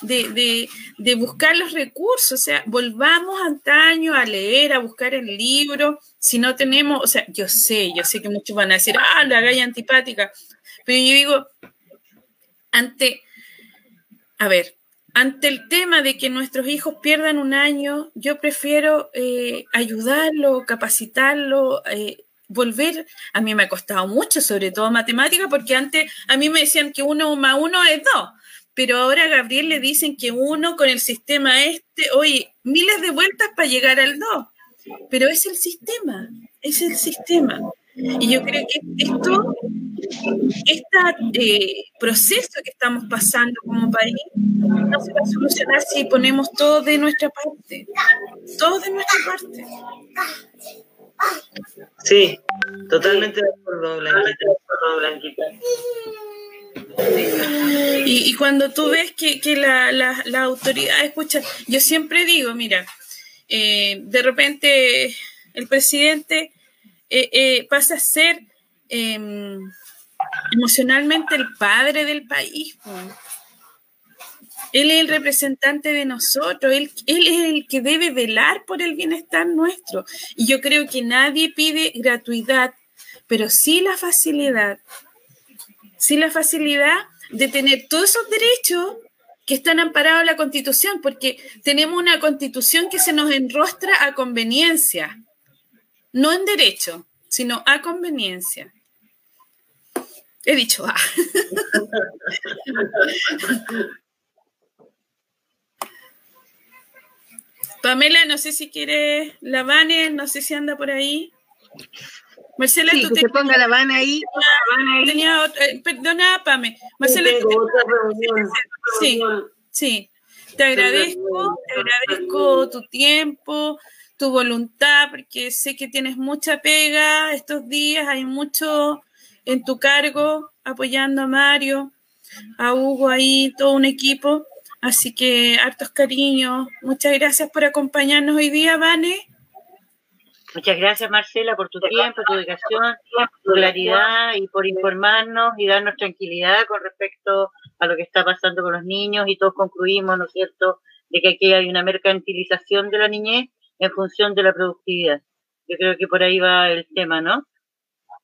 de, de- buscar los recursos, o sea, volvamos antaño a leer, a buscar el libro. Si no tenemos, o sea, yo sé, yo sé que muchos van a decir, ah, la galla antipática, pero yo digo, ante, a ver, ante el tema de que nuestros hijos pierdan un año, yo prefiero eh, ayudarlo, capacitarlo, eh, volver. A mí me ha costado mucho, sobre todo matemática, porque antes a mí me decían que uno más uno es dos, pero ahora a Gabriel le dicen que uno con el sistema este, oye, miles de vueltas para llegar al dos, pero es el sistema, es el sistema. Y yo creo que esto, este proceso que estamos pasando como país, no se va a solucionar si ponemos todo de nuestra parte, todo de nuestra parte. Sí, totalmente de acuerdo, Blanquita. Y, cuando tú ves que, que la, la, la autoridad escucha, yo siempre digo, mira, eh, de repente el presidente eh, eh, pasa a ser eh, emocionalmente el padre del país. Él es el representante de nosotros, él es el que debe velar por el bienestar nuestro. Y yo creo que nadie pide gratuidad, pero sí la facilidad sí la facilidad de tener todos esos derechos que están amparados en la Constitución, porque tenemos una Constitución que se nos enrostra a conveniencia, no en derecho, sino a conveniencia. He dicho ah. Pamela, no sé si quieres la Vane, no sé si anda por ahí. Marcela, Sí, tú que te se ponga la van ahí. tenía eh, perdona, Pame. Marcela, tú te- otra reunión. Sí, sí. Te agradezco, te agradezco tu tiempo, tu voluntad, porque sé que tienes mucha pega estos días, hay mucho en tu cargo apoyando a Mario, a Hugo ahí, todo un equipo. Así que hartos cariños. Muchas gracias por acompañarnos hoy día, Vane. Muchas gracias, Marcela, por tu tiempo, tu dedicación, tu claridad y por informarnos y darnos tranquilidad con respecto a lo que está pasando con los niños y todos concluimos, ¿no es cierto?, de que aquí hay una mercantilización de la niñez en función de la productividad. Yo creo que por ahí va el tema, ¿no?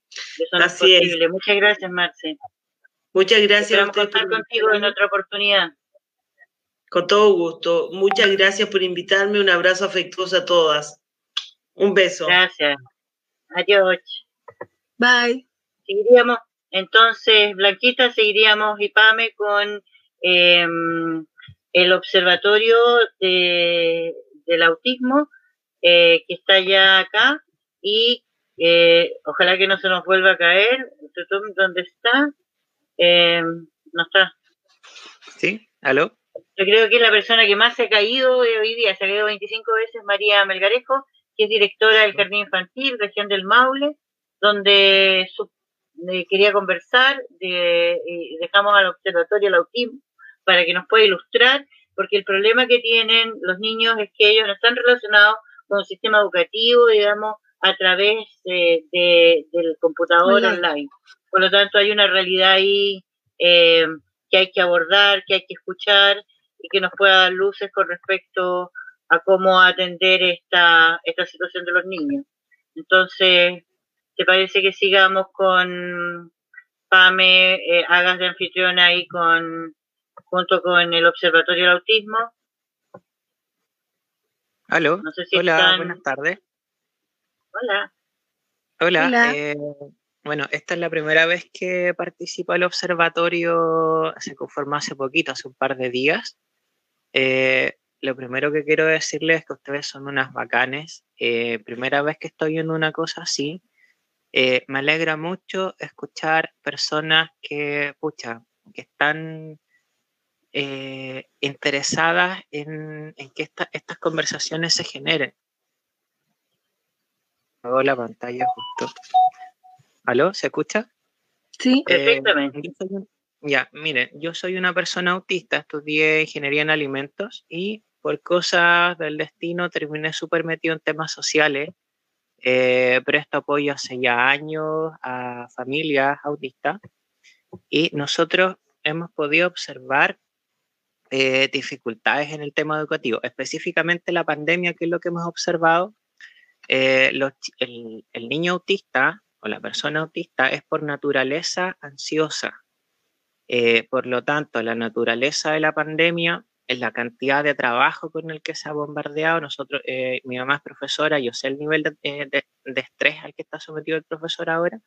Eso no Así es es. posible. Muchas gracias, Marce. Muchas gracias a Esperamos usted contar contigo en otra oportunidad. Con todo gusto. Muchas gracias por invitarme. Un abrazo afectuoso a todas. Un beso. Gracias. Adiós. Bye. Seguiríamos, entonces, Blanquita, seguiríamos y Pame con eh, el Observatorio de, del Autismo, eh, que está ya acá, y eh, ojalá que no se nos vuelva a caer. ¿Dónde está? Eh, no está. ¿Sí? ¿Aló? Yo creo que la persona que más se ha caído eh, hoy día, se ha caído 25 veces, María Melgarejo, que es directora del Jardín Infantil, región del Maule, donde su- eh, quería conversar, de, y dejamos al observatorio el autismo para que nos pueda ilustrar, porque el problema que tienen los niños es que ellos no están relacionados con un sistema educativo, digamos, a través eh, de- del computador Online. online. Por lo tanto, hay una realidad ahí eh, que hay que abordar, que hay que escuchar y que nos pueda dar luces con respecto a cómo atender esta, esta situación de los niños. Entonces, ¿te parece que sigamos con Pame, eh, hagas de anfitriona ahí con, junto con el Observatorio del Autismo? Aló, No sé si hola, están- buenas tardes. Hola. Hola, Hola. eh, bueno, esta es la primera vez que participo al observatorio, se conformó hace poquito, hace un par de días. Eh, lo primero que quiero decirles es que ustedes son unas bacanes. Eh, primera vez que estoy en una cosa así. Eh, me alegra mucho escuchar personas que, pucha, que están interesadas en, en que esta- estas conversaciones se generen. Hago la pantalla justo. ¿Aló? ¿Se escucha? Sí, Eh, Perfectamente. ya, miren, yo soy una persona autista, estudié ingeniería en alimentos y por cosas del destino terminé súper metido en temas sociales. Eh, presto apoyo hace ya años a familias autistas y nosotros hemos podido observar eh, dificultades en el tema educativo, específicamente la pandemia, que es lo que hemos observado. eh, los el, el niño autista o la persona autista es por naturaleza ansiosa. Eh, por lo tanto, la naturaleza de la pandemia es la cantidad de trabajo con el que se ha bombardeado. Nosotros, eh, mi mamá es profesora, yo sé el nivel de, eh, estrés al que está sometido el profesor ahora.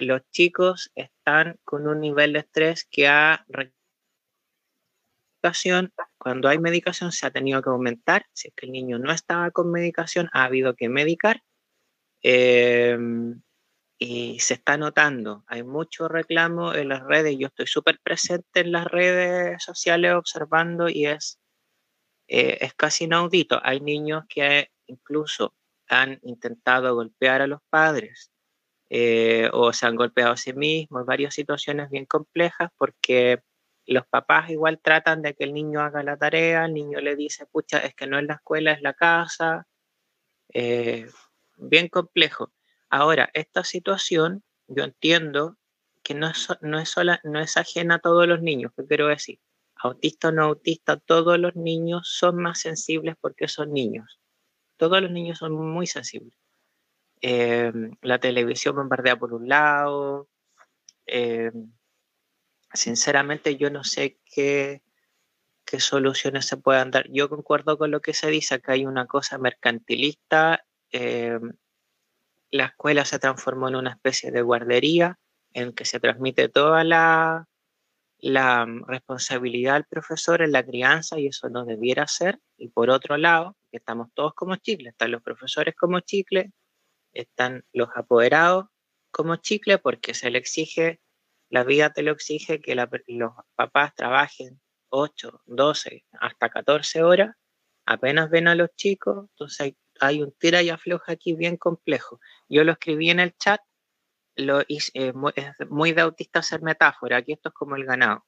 Los chicos están con un nivel de estrés que ha cuando hay medicación se ha tenido que aumentar. Si es que el niño no estaba con medicación, ha habido que medicar. Eh, y se está notando, hay mucho reclamo en las redes, yo estoy súper presente en las redes sociales observando y es, eh, es casi inaudito. Hay niños que incluso han intentado golpear a los padres eh, o se han golpeado a sí mismos, varias situaciones bien complejas porque los papás igual tratan de que el niño haga la tarea, el niño le dice, pucha, es que no es la escuela, es la casa, eh, bien complejo. Ahora, esta situación, yo entiendo que no es, no es, sola, no es ajena a todos los niños, ¿qué quiero decir? Autista o no autista, todos los niños son más sensibles porque son niños. Todos los niños son muy sensibles. Eh, la televisión bombardea por un lado. eh, sinceramente, yo no sé qué, qué soluciones se puedan dar. Yo concuerdo con lo que se dice, que hay una cosa mercantilista. Eh, la escuela se transformó en una especie de guardería en que se transmite toda la, mm, responsabilidad al profesor en la crianza y eso no debiera ser. Y por otro lado, que estamos todos como chicle, están los profesores como chicle, están los apoderados como chicle porque se le exige, la vida te lo exige que los papás trabajen 8, 12, hasta 14 horas, apenas ven a los chicos, entonces hay, hay un tira y afloja aquí bien complejo. Yo lo escribí en el chat, lo eh, mu- es muy de autista hacer metáfora, aquí esto es como el ganado.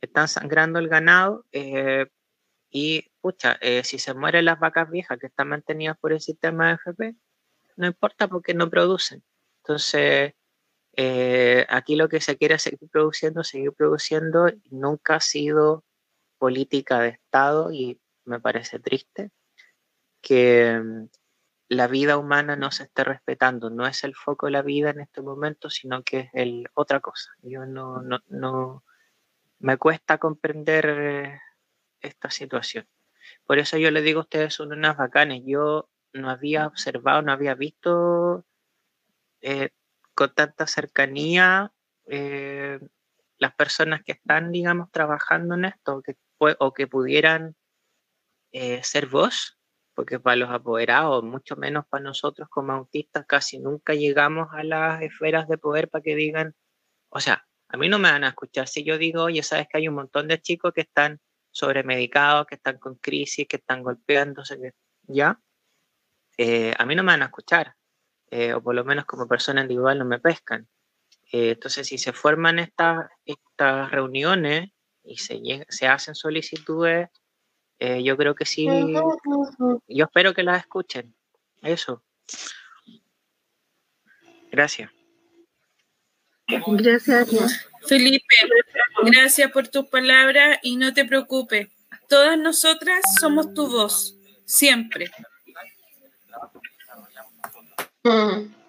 Están sangrando el ganado eh, y, pucha, eh, si se mueren las vacas viejas que están mantenidas por el sistema de FP, no importa porque no producen. Entonces, aquí lo que se quiere es seguir produciendo, seguir produciendo, nunca ha sido política de Estado y me parece triste que mm, la vida humana no se esté respetando. No es el foco de la vida en este momento, sino que es el, otra cosa. Yo no, no, no me cuesta comprender eh, esta situación. Por eso yo les digo, ustedes son unas bacanes. Yo no había observado, no había visto eh, con tanta cercanía eh, las personas que están, digamos, trabajando en esto que, o que pudieran eh, ser voz, porque para los apoderados, mucho menos para nosotros como autistas, casi nunca llegamos a las esferas de poder para que digan, o sea, a mí no me van a escuchar si yo digo, oye, sabes que hay un montón de chicos que están sobremedicados, que están con crisis, que están golpeándose, que, ¿ya? Eh, a mí no me van a escuchar, eh, o por lo menos como persona individual no me pescan. Eh, entonces, si se forman estas, estas reuniones y se, se hacen solicitudes, eh, yo creo que sí, yo espero que las escuchen. Eso. Gracias. gracias. Felipe, gracias por tus palabras y no te preocupes. Todas nosotras somos tu voz, siempre. Mm.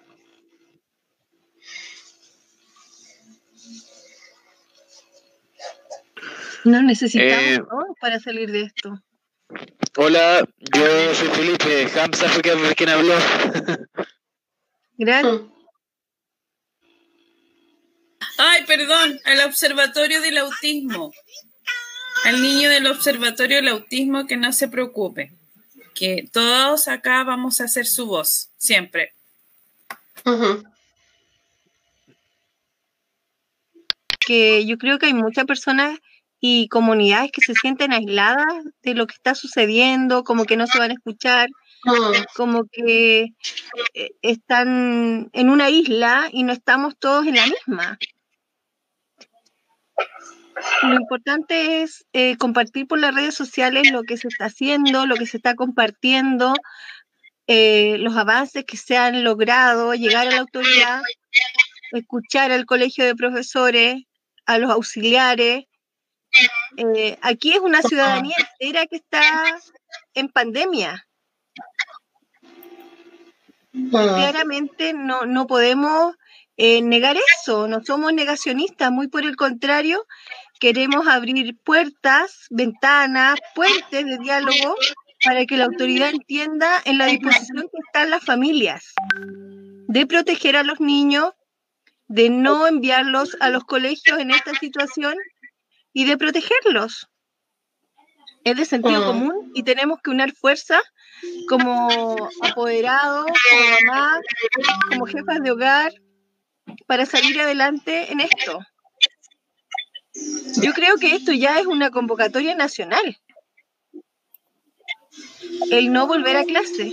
No necesitamos Eh, ¿no? para salir de esto. Hola, yo soy Felipe. Hamza fue quien, quien habló. Gracias. Ay, perdón, al Observatorio del Autismo. Al niño del Observatorio del Autismo que no se preocupe. Que todos acá vamos a hacer su voz, siempre. que yo creo que hay muchas personas y comunidades que se sienten aisladas de lo que está sucediendo, como que no se van a escuchar, como que eh, están en una isla y no estamos todos en la misma. Lo importante es eh, compartir por las redes sociales lo que se está haciendo, lo que se está compartiendo, eh, los avances que se han logrado, llegar a la autoridad, escuchar al colegio de profesores, a los auxiliares. Eh, aquí es una ciudadanía entera que está en pandemia. Claramente no, no podemos eh, negar eso, no somos negacionistas, muy por el contrario, queremos abrir puertas, ventanas, puentes de diálogo para que la autoridad entienda en la disposición que están las familias de proteger a los niños, de no enviarlos a los colegios en esta situación y de protegerlos. Es de sentido común y tenemos que unir fuerzas como apoderados, como mamás, como jefas de hogar, para salir adelante en esto. Yo creo que esto ya es una convocatoria nacional. El no volver a clase.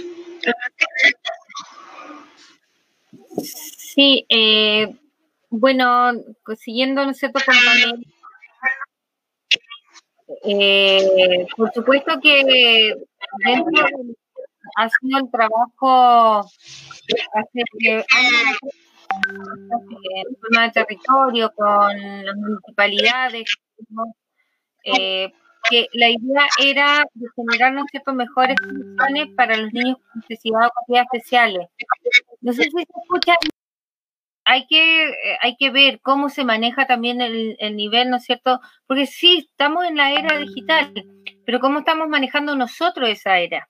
Sí, eh, bueno, siguiendo, ¿no es cierto?, con eh, por supuesto que dentro ha sido el trabajo hace en forma de territorio con las municipalidades. Eh, que la idea era generar ¿no cierto? mejores condiciones para los niños con necesidades especiales. No sé si se escucha hay que, eh, hay que ver cómo se maneja también el, el nivel, ¿no es cierto? Porque sí, estamos en la era digital, pero cómo estamos manejando nosotros esa era.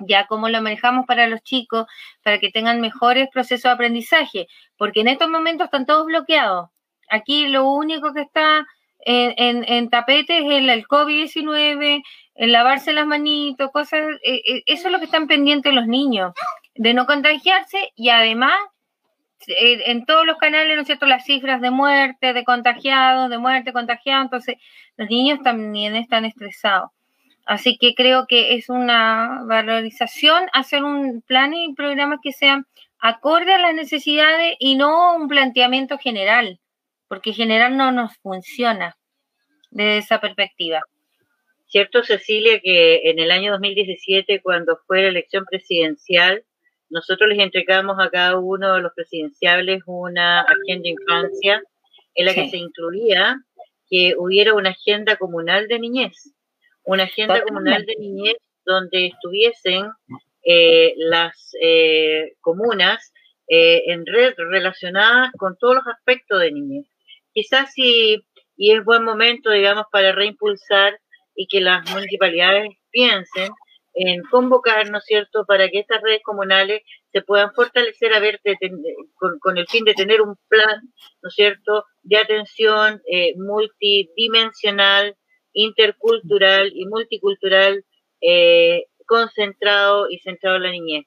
Ya cómo lo manejamos para los chicos, para que tengan mejores procesos de aprendizaje, porque en estos momentos están todos bloqueados. Aquí lo único que está en, en, en tapete es el, el COVID-19, el lavarse las manitos, cosas, eh, eh, eso es lo que están pendientes los niños, de no contagiarse y además en todos los canales, ¿no es cierto?, las cifras de muerte, de contagiados, de muerte, contagiados, entonces los niños también están estresados. Así que creo que es una valorización hacer un plan y programas que sean acorde a las necesidades y no un planteamiento general, porque general no nos funciona desde esa perspectiva. Cierto, Cecilia, que en el año 2017, cuando fue la elección presidencial, nosotros les entregamos a cada uno de los presidenciables una agenda de infancia en la que Sí. se incluía que hubiera una agenda comunal de niñez, una agenda comunal de niñez donde estuviesen eh, las eh, comunas eh, en red relacionadas con todos los aspectos de niñez. Quizás si, y es buen momento, digamos, para reimpulsar y que las municipalidades piensen en convocar, ¿no es cierto?, para que estas redes comunales se puedan fortalecer a ver con, el fin de tener un plan, ¿no es cierto?, de atención eh, multidimensional, intercultural y multicultural eh, concentrado y centrado en la niñez.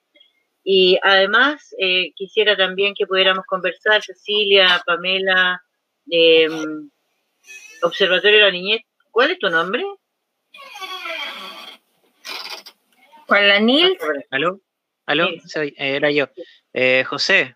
Y además eh, quisiera también que pudiéramos conversar, Cecilia, Pamela, eh, Observatorio de la Niñez. ¿Cuál es tu nombre? ¿Cuál la Nils? ¿Aló? ¿Aló? Soy, eh, era yo. Eh, José.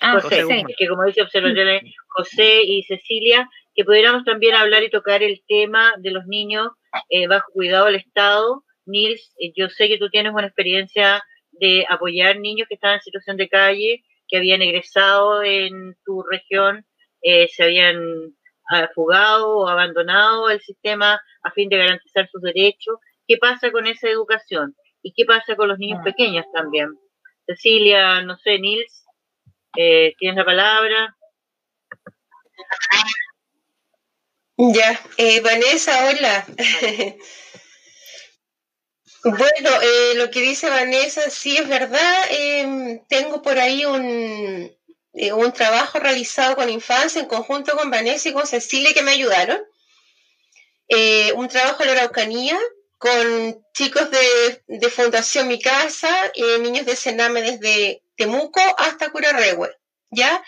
Ah, José, que como dice Observatorio, José y Cecilia, que pudiéramos también hablar y tocar el tema de los niños eh, bajo cuidado del Estado. Nils, eh, yo sé que tú tienes una experiencia de apoyar niños que estaban en situación de calle, que habían egresado en tu región, eh, se habían ah, fugado o abandonado el sistema a fin de garantizar sus derechos. ¿Qué pasa con esa educación? ¿Y qué pasa con los niños pequeños también? Cecilia, no sé, Nils, eh, tienes la palabra. Ya, eh, Vanessa, hola. bueno, eh, lo que dice Vanessa, sí es verdad. em, tengo por ahí un, eh, un trabajo realizado con infancia en conjunto con Vanessa y con Cecilia que me ayudaron. Eh, un trabajo en la Araucanía con chicos de, Fundación Mi Casa, eh, niños de Sename desde Temuco hasta Curarrehue, ¿ya?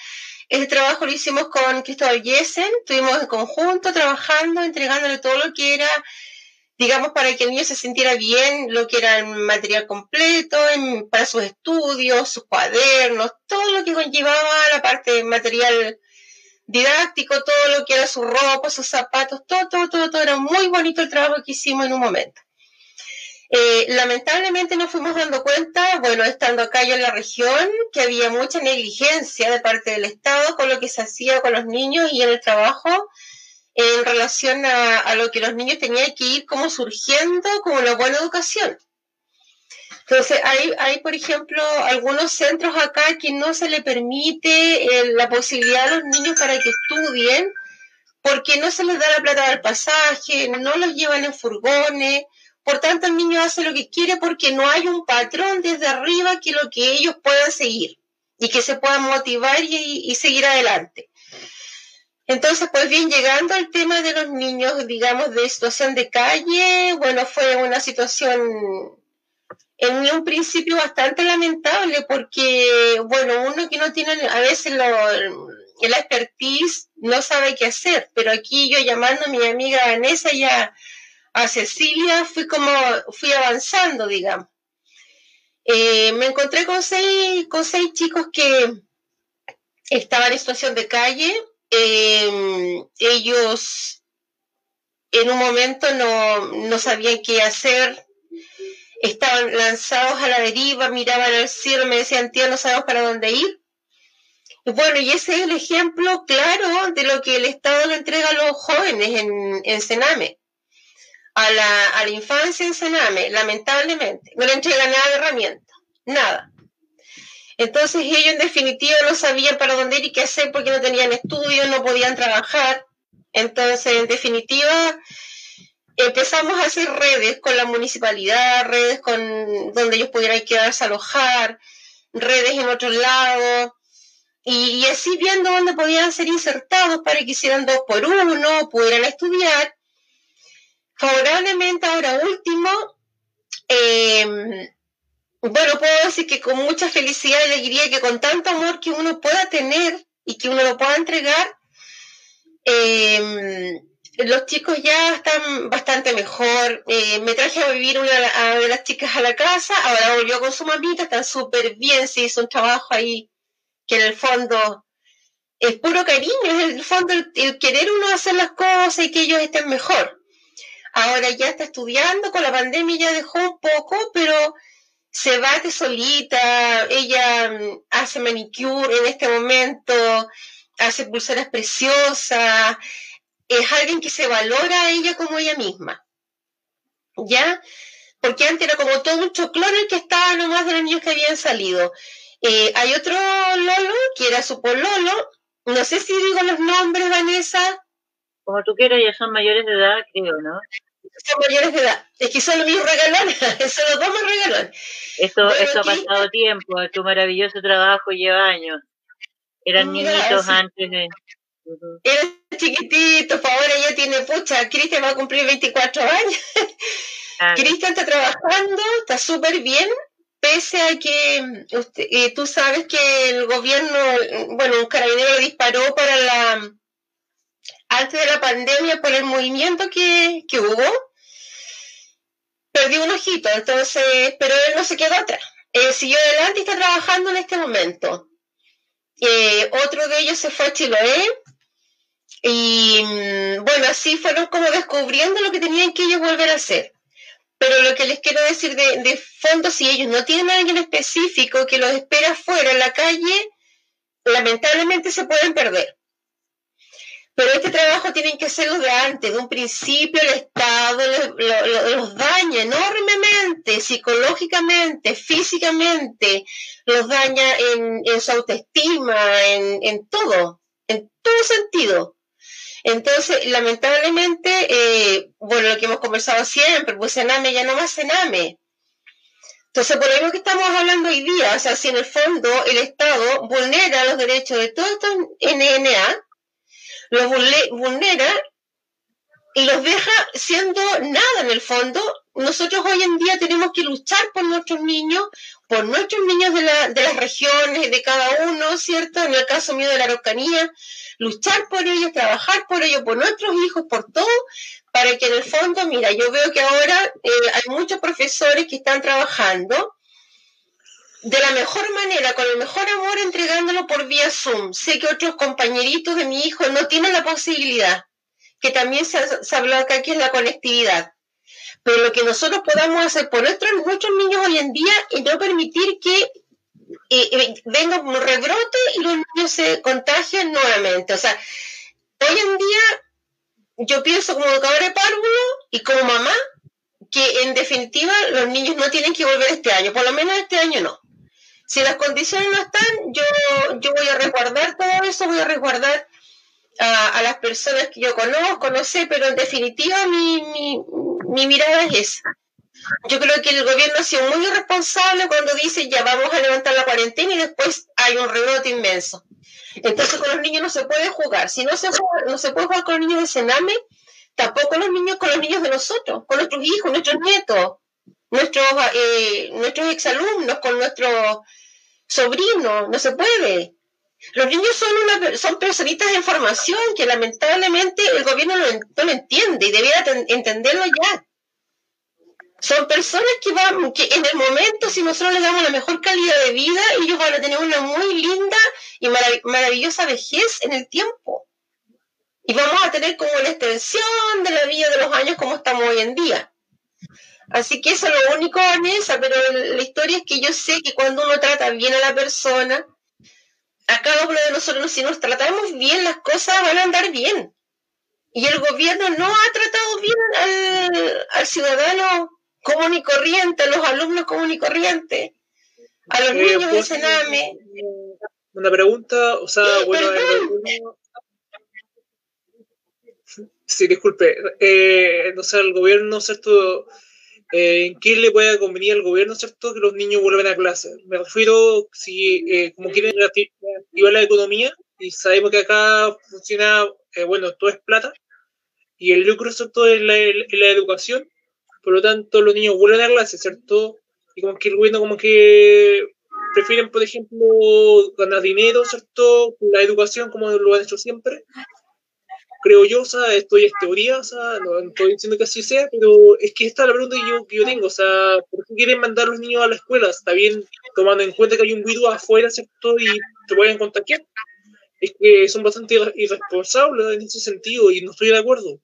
Este trabajo lo hicimos con Cristóbal Yesen, estuvimos en conjunto trabajando, entregándole todo lo que era, digamos, para que el niño se sintiera bien, lo que era el material completo, para sus estudios, sus cuadernos, todo lo que conllevaba la parte de material didáctico, todo lo que era su ropa, sus zapatos, todo, todo, todo, todo, era muy bonito el trabajo que hicimos en un momento. Eh, lamentablemente nos fuimos dando cuenta, bueno, estando acá yo en la región, que había mucha negligencia de parte del Estado con lo que se hacía con los niños y en el trabajo en relación a, lo que los niños tenían que ir como surgiendo como una buena educación. Entonces, hay, hay, por ejemplo, algunos centros acá que no se le permite eh, la posibilidad a los niños para que estudien porque no se les da la plata del pasaje, no los llevan en furgones, por tanto el niño hace lo que quiere porque no hay un patrón desde arriba que lo que ellos puedan seguir y que se puedan motivar y, seguir adelante. Entonces, pues bien, llegando al tema de los niños, digamos, de situación de calle, bueno, fue una situación en un principio bastante lamentable porque, bueno, uno que no tiene a veces lo, la expertise no sabe qué hacer, pero aquí yo llamando a mi amiga Vanessa y a, Cecilia fui como, fui avanzando, digamos. Eh, me encontré con seis, con seis chicos que estaban en situación de calle. Eh, ellos en un momento no, no sabían qué hacer, estaban lanzados a la deriva, miraban al cielo, me decían, tío, no sabemos para dónde ir. Y bueno, y ese es el ejemplo claro de lo que el Estado le entrega a los jóvenes en, en Sename, a la, a la infancia en Sename, lamentablemente. No le entrega nada de herramientas, nada. Entonces ellos en definitiva no sabían para dónde ir y qué hacer porque no tenían estudios, no podían trabajar. Entonces, en definitiva, empezamos a hacer redes con la municipalidad, redes con donde ellos pudieran quedarse a alojar, redes en otros lados, y, y así viendo dónde podían ser insertados para que hicieran dos por uno, pudieran estudiar. Favorablemente, ahora último, eh, bueno, puedo decir que con mucha felicidad y alegría, que con tanto amor que uno pueda tener y que uno lo pueda entregar, eh, los chicos ya están bastante mejor. Eh, me traje a vivir una a de las chicas a la casa, ahora volvió con su mamita, están súper bien, se hizo un trabajo ahí que en el fondo es puro cariño, es el fondo el querer uno hacer las cosas y que ellos estén mejor. Ahora ya está estudiando, con la pandemia ya dejó un poco, pero se bate solita, ella mm, hace manicure en este momento, hace pulseras preciosas, es alguien que se valora a ella como ella misma. ¿Ya? Porque antes era como todo un choclón el que estaba nomás de los niños que habían salido. Eh, hay otro Lolo, que era su pololo, no sé si digo los nombres, Vanessa. Como tú quieras, ya son mayores de edad, creo, ¿no? Son mayores de edad. Es que son los míos regalones, son los dos más regalones. Eso, Bueno, eso ha pasado tiempo, tu maravilloso trabajo lleva años. Eran Mira, niñitos sí. antes de... Ujú. Era chiquitito, por ahora ya tiene pucha, Cristian va a cumplir 24 años. Claro. Cristian está trabajando, está súper bien, pese a que usted- eh, tú sabes que el gobierno, bueno, un carabinero disparó para la antes de la pandemia por el movimiento que, que hubo. Perdió un ojito, entonces, pero él no se quedó atrás. Eh, siguió adelante y está trabajando en este momento. Eh, otro de ellos se fue a Chiloé y mm, bueno, así fueron como descubriendo lo que tenían que ellos volver a hacer. Pero lo que les quiero decir de, de fondo, si ellos no tienen a alguien específico que los espera afuera en la calle, lamentablemente se pueden perder. Pero este trabajo tienen que hacerlo de antes, de un principio el Estado lo- lo- lo- los daña enormemente, psicológicamente, físicamente, los daña en, su autoestima, en, en todo, en todo sentido. Entonces, lamentablemente, eh, bueno, lo que hemos conversado siempre, pues Sename ya no más Sename. Entonces, por lo que estamos hablando hoy día, o sea, si en el fondo el Estado vulnera los derechos de todos estos NNA, los vulne- vulnera y los deja siendo nada en el fondo. Nosotros hoy en día tenemos que luchar por nuestros niños, por nuestros niños de, la- de las regiones, de cada uno, ¿cierto? En el caso mío de la Araucanía, luchar por ellos, trabajar por ellos, por nuestros hijos, por todo, para que en el fondo, mira, yo veo que ahora eh, hay muchos profesores que están trabajando de la mejor manera, con el mejor amor, entregándolo por vía Zoom. Sé que otros compañeritos de mi hijo no tienen la posibilidad, que también se se ha hablado acá, que es la conectividad. Pero lo que nosotros podamos hacer por nuestros, nuestros niños hoy en día es no permitir que eh, eh, venga un rebrote y los niños se contagien nuevamente. O sea, hoy en día yo pienso como educadora de párvulo y como mamá que en definitiva los niños no tienen que volver este año, por lo menos este año no. Si las condiciones no están, yo, yo voy a resguardar todo eso, voy a resguardar a, las personas que yo conozco, no sé, pero en definitiva mi, mi, mi mirada es esa. Yo creo que el gobierno ha sido muy irresponsable cuando dice ya vamos a levantar la cuarentena y después hay un rebrote inmenso. Entonces con los niños no se puede jugar. Si no se, juega- no se puede jugar con los niños de Sename, tampoco los niños con los niños de nosotros, con nuestros hijos, nuestros nietos, nuestros, eh, nuestros exalumnos, con nuestros sobrinos, no se puede. Los niños son una, son personitas de información que lamentablemente el gobierno no, en- no lo entiende y debiera ten- entenderlo ya. Son personas que van, que en el momento, si nosotros les damos la mejor calidad de vida, ellos van a tener una muy linda y marav- maravillosa vejez en el tiempo. Y vamos a tener como una extensión de la vida de los años como estamos hoy en día. Así que eso es lo único, Vanessa, pero la historia es que yo sé que cuando uno trata bien a la persona, a cada uno de nosotros, si nos tratamos bien, las cosas van a andar bien. Y el gobierno no ha tratado bien al, al ciudadano común y corriente, a los alumnos común y corriente, a los Eh, niños de ¿puedo hacer Sename. Una pregunta, o sea, Eh, bueno, Sí, disculpe, eh, no sé, el gobierno, ¿cierto? Eh, ¿En qué le puede convenir al gobierno, ¿cierto? Que los niños vuelvan a clase. Me refiero, si eh, como quieren reactivar la economía, y sabemos que acá funciona, eh, bueno, todo es plata, y el lucro, ¿cierto? Es la, la educación, por lo tanto, los niños vuelven a clase, ¿cierto? Y como que el gobierno como que prefieren, por ejemplo, ganar dinero, ¿cierto? La educación como lo han hecho siempre. Creo yo, o sea, esto es teoría, o sea, no estoy diciendo que así sea, pero es que esta es la pregunta que yo, que yo tengo, o sea, ¿por qué quieren mandar a los niños a la escuela? Está bien, tomando en cuenta que hay un virus afuera, ¿cierto? Y te pueden contagiar. Es que son bastante irre- irresponsables en ese sentido y no estoy de acuerdo.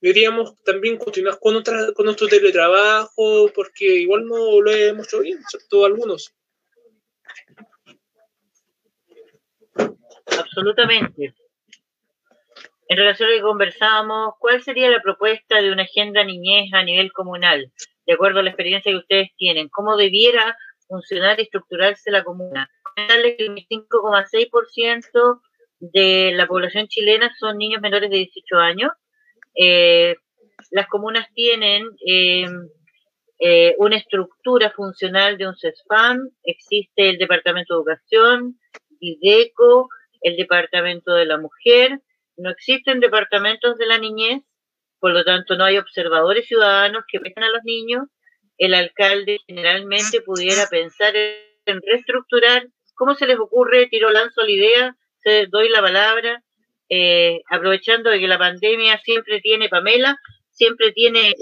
Deberíamos también continuar con, otra, con nuestro teletrabajo, porque igual no lo hemos hecho bien, ¿cierto? Algunos. Absolutamente. En relación a lo que conversábamos, ¿cuál sería la propuesta de una agenda niñez a nivel comunal? De acuerdo a la experiencia que ustedes tienen, ¿cómo debiera funcionar y estructurarse la comuna? Que el 25,6% de la población chilena son niños menores de 18 años. Eh, las comunas tienen eh, eh, una estructura funcional de un CESFAM, existe el Departamento de Educación, IDECO, el Departamento de la Mujer, no existen departamentos de la niñez, por lo tanto no hay observadores ciudadanos que vean a los niños. El alcalde generalmente pudiera pensar en reestructurar, ¿cómo se les ocurre? Tiro lanzo la idea, se doy la palabra, eh, aprovechando de que la pandemia siempre tiene Pamela, siempre tiene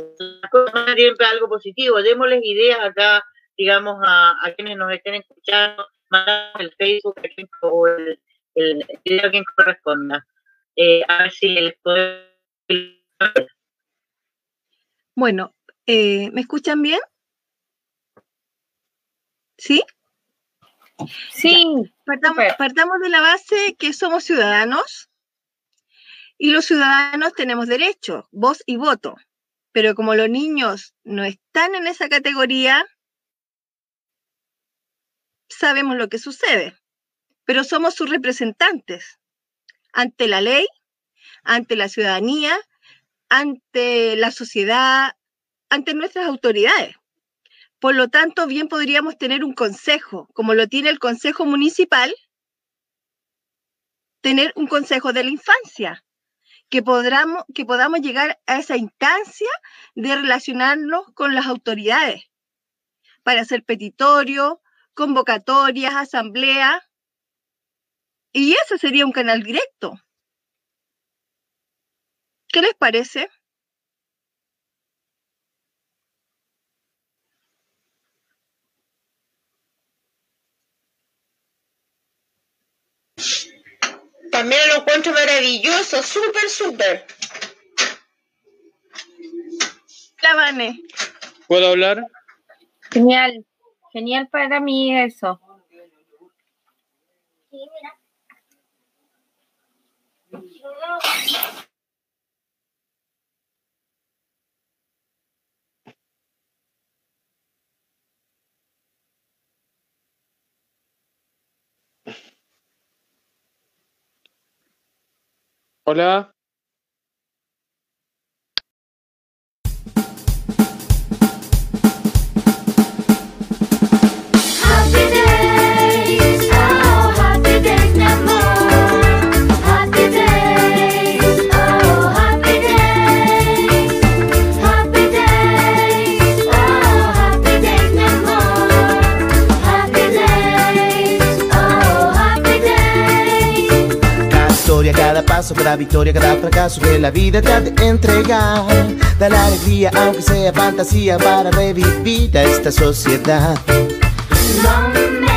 siempre algo positivo. Démosles ideas acá, digamos, a, quienes nos estén escuchando, mandamos el Facebook o el, el video a quien corresponda. Eh, a ver si les podemos Bueno, eh, ¿me escuchan bien? ¿Sí? Sí. Partamos, partamos de la base que somos ciudadanos y los ciudadanos tenemos derecho, voz y voto. Pero como los niños no están en esa categoría, sabemos lo que sucede. Pero somos sus representantes ante la ley, ante la ciudadanía, ante la sociedad, ante nuestras autoridades. Por lo tanto, bien podríamos tener un consejo, como lo tiene el Consejo Municipal, tener un consejo de la infancia, que, podamos, que podamos llegar a esa instancia de relacionarnos con las autoridades para hacer petitorio, convocatorias, asambleas, y ese sería un canal directo. ¿Qué les parece? También lo encuentro maravilloso, súper, súper. La Vane. ¿Puedo hablar? Genial, genial para mí eso. Hola. Paso, cada victoria, cada fracaso que la vida te ha de entregar. Da la alegría, aunque sea fantasía, para revivir a esta sociedad. No me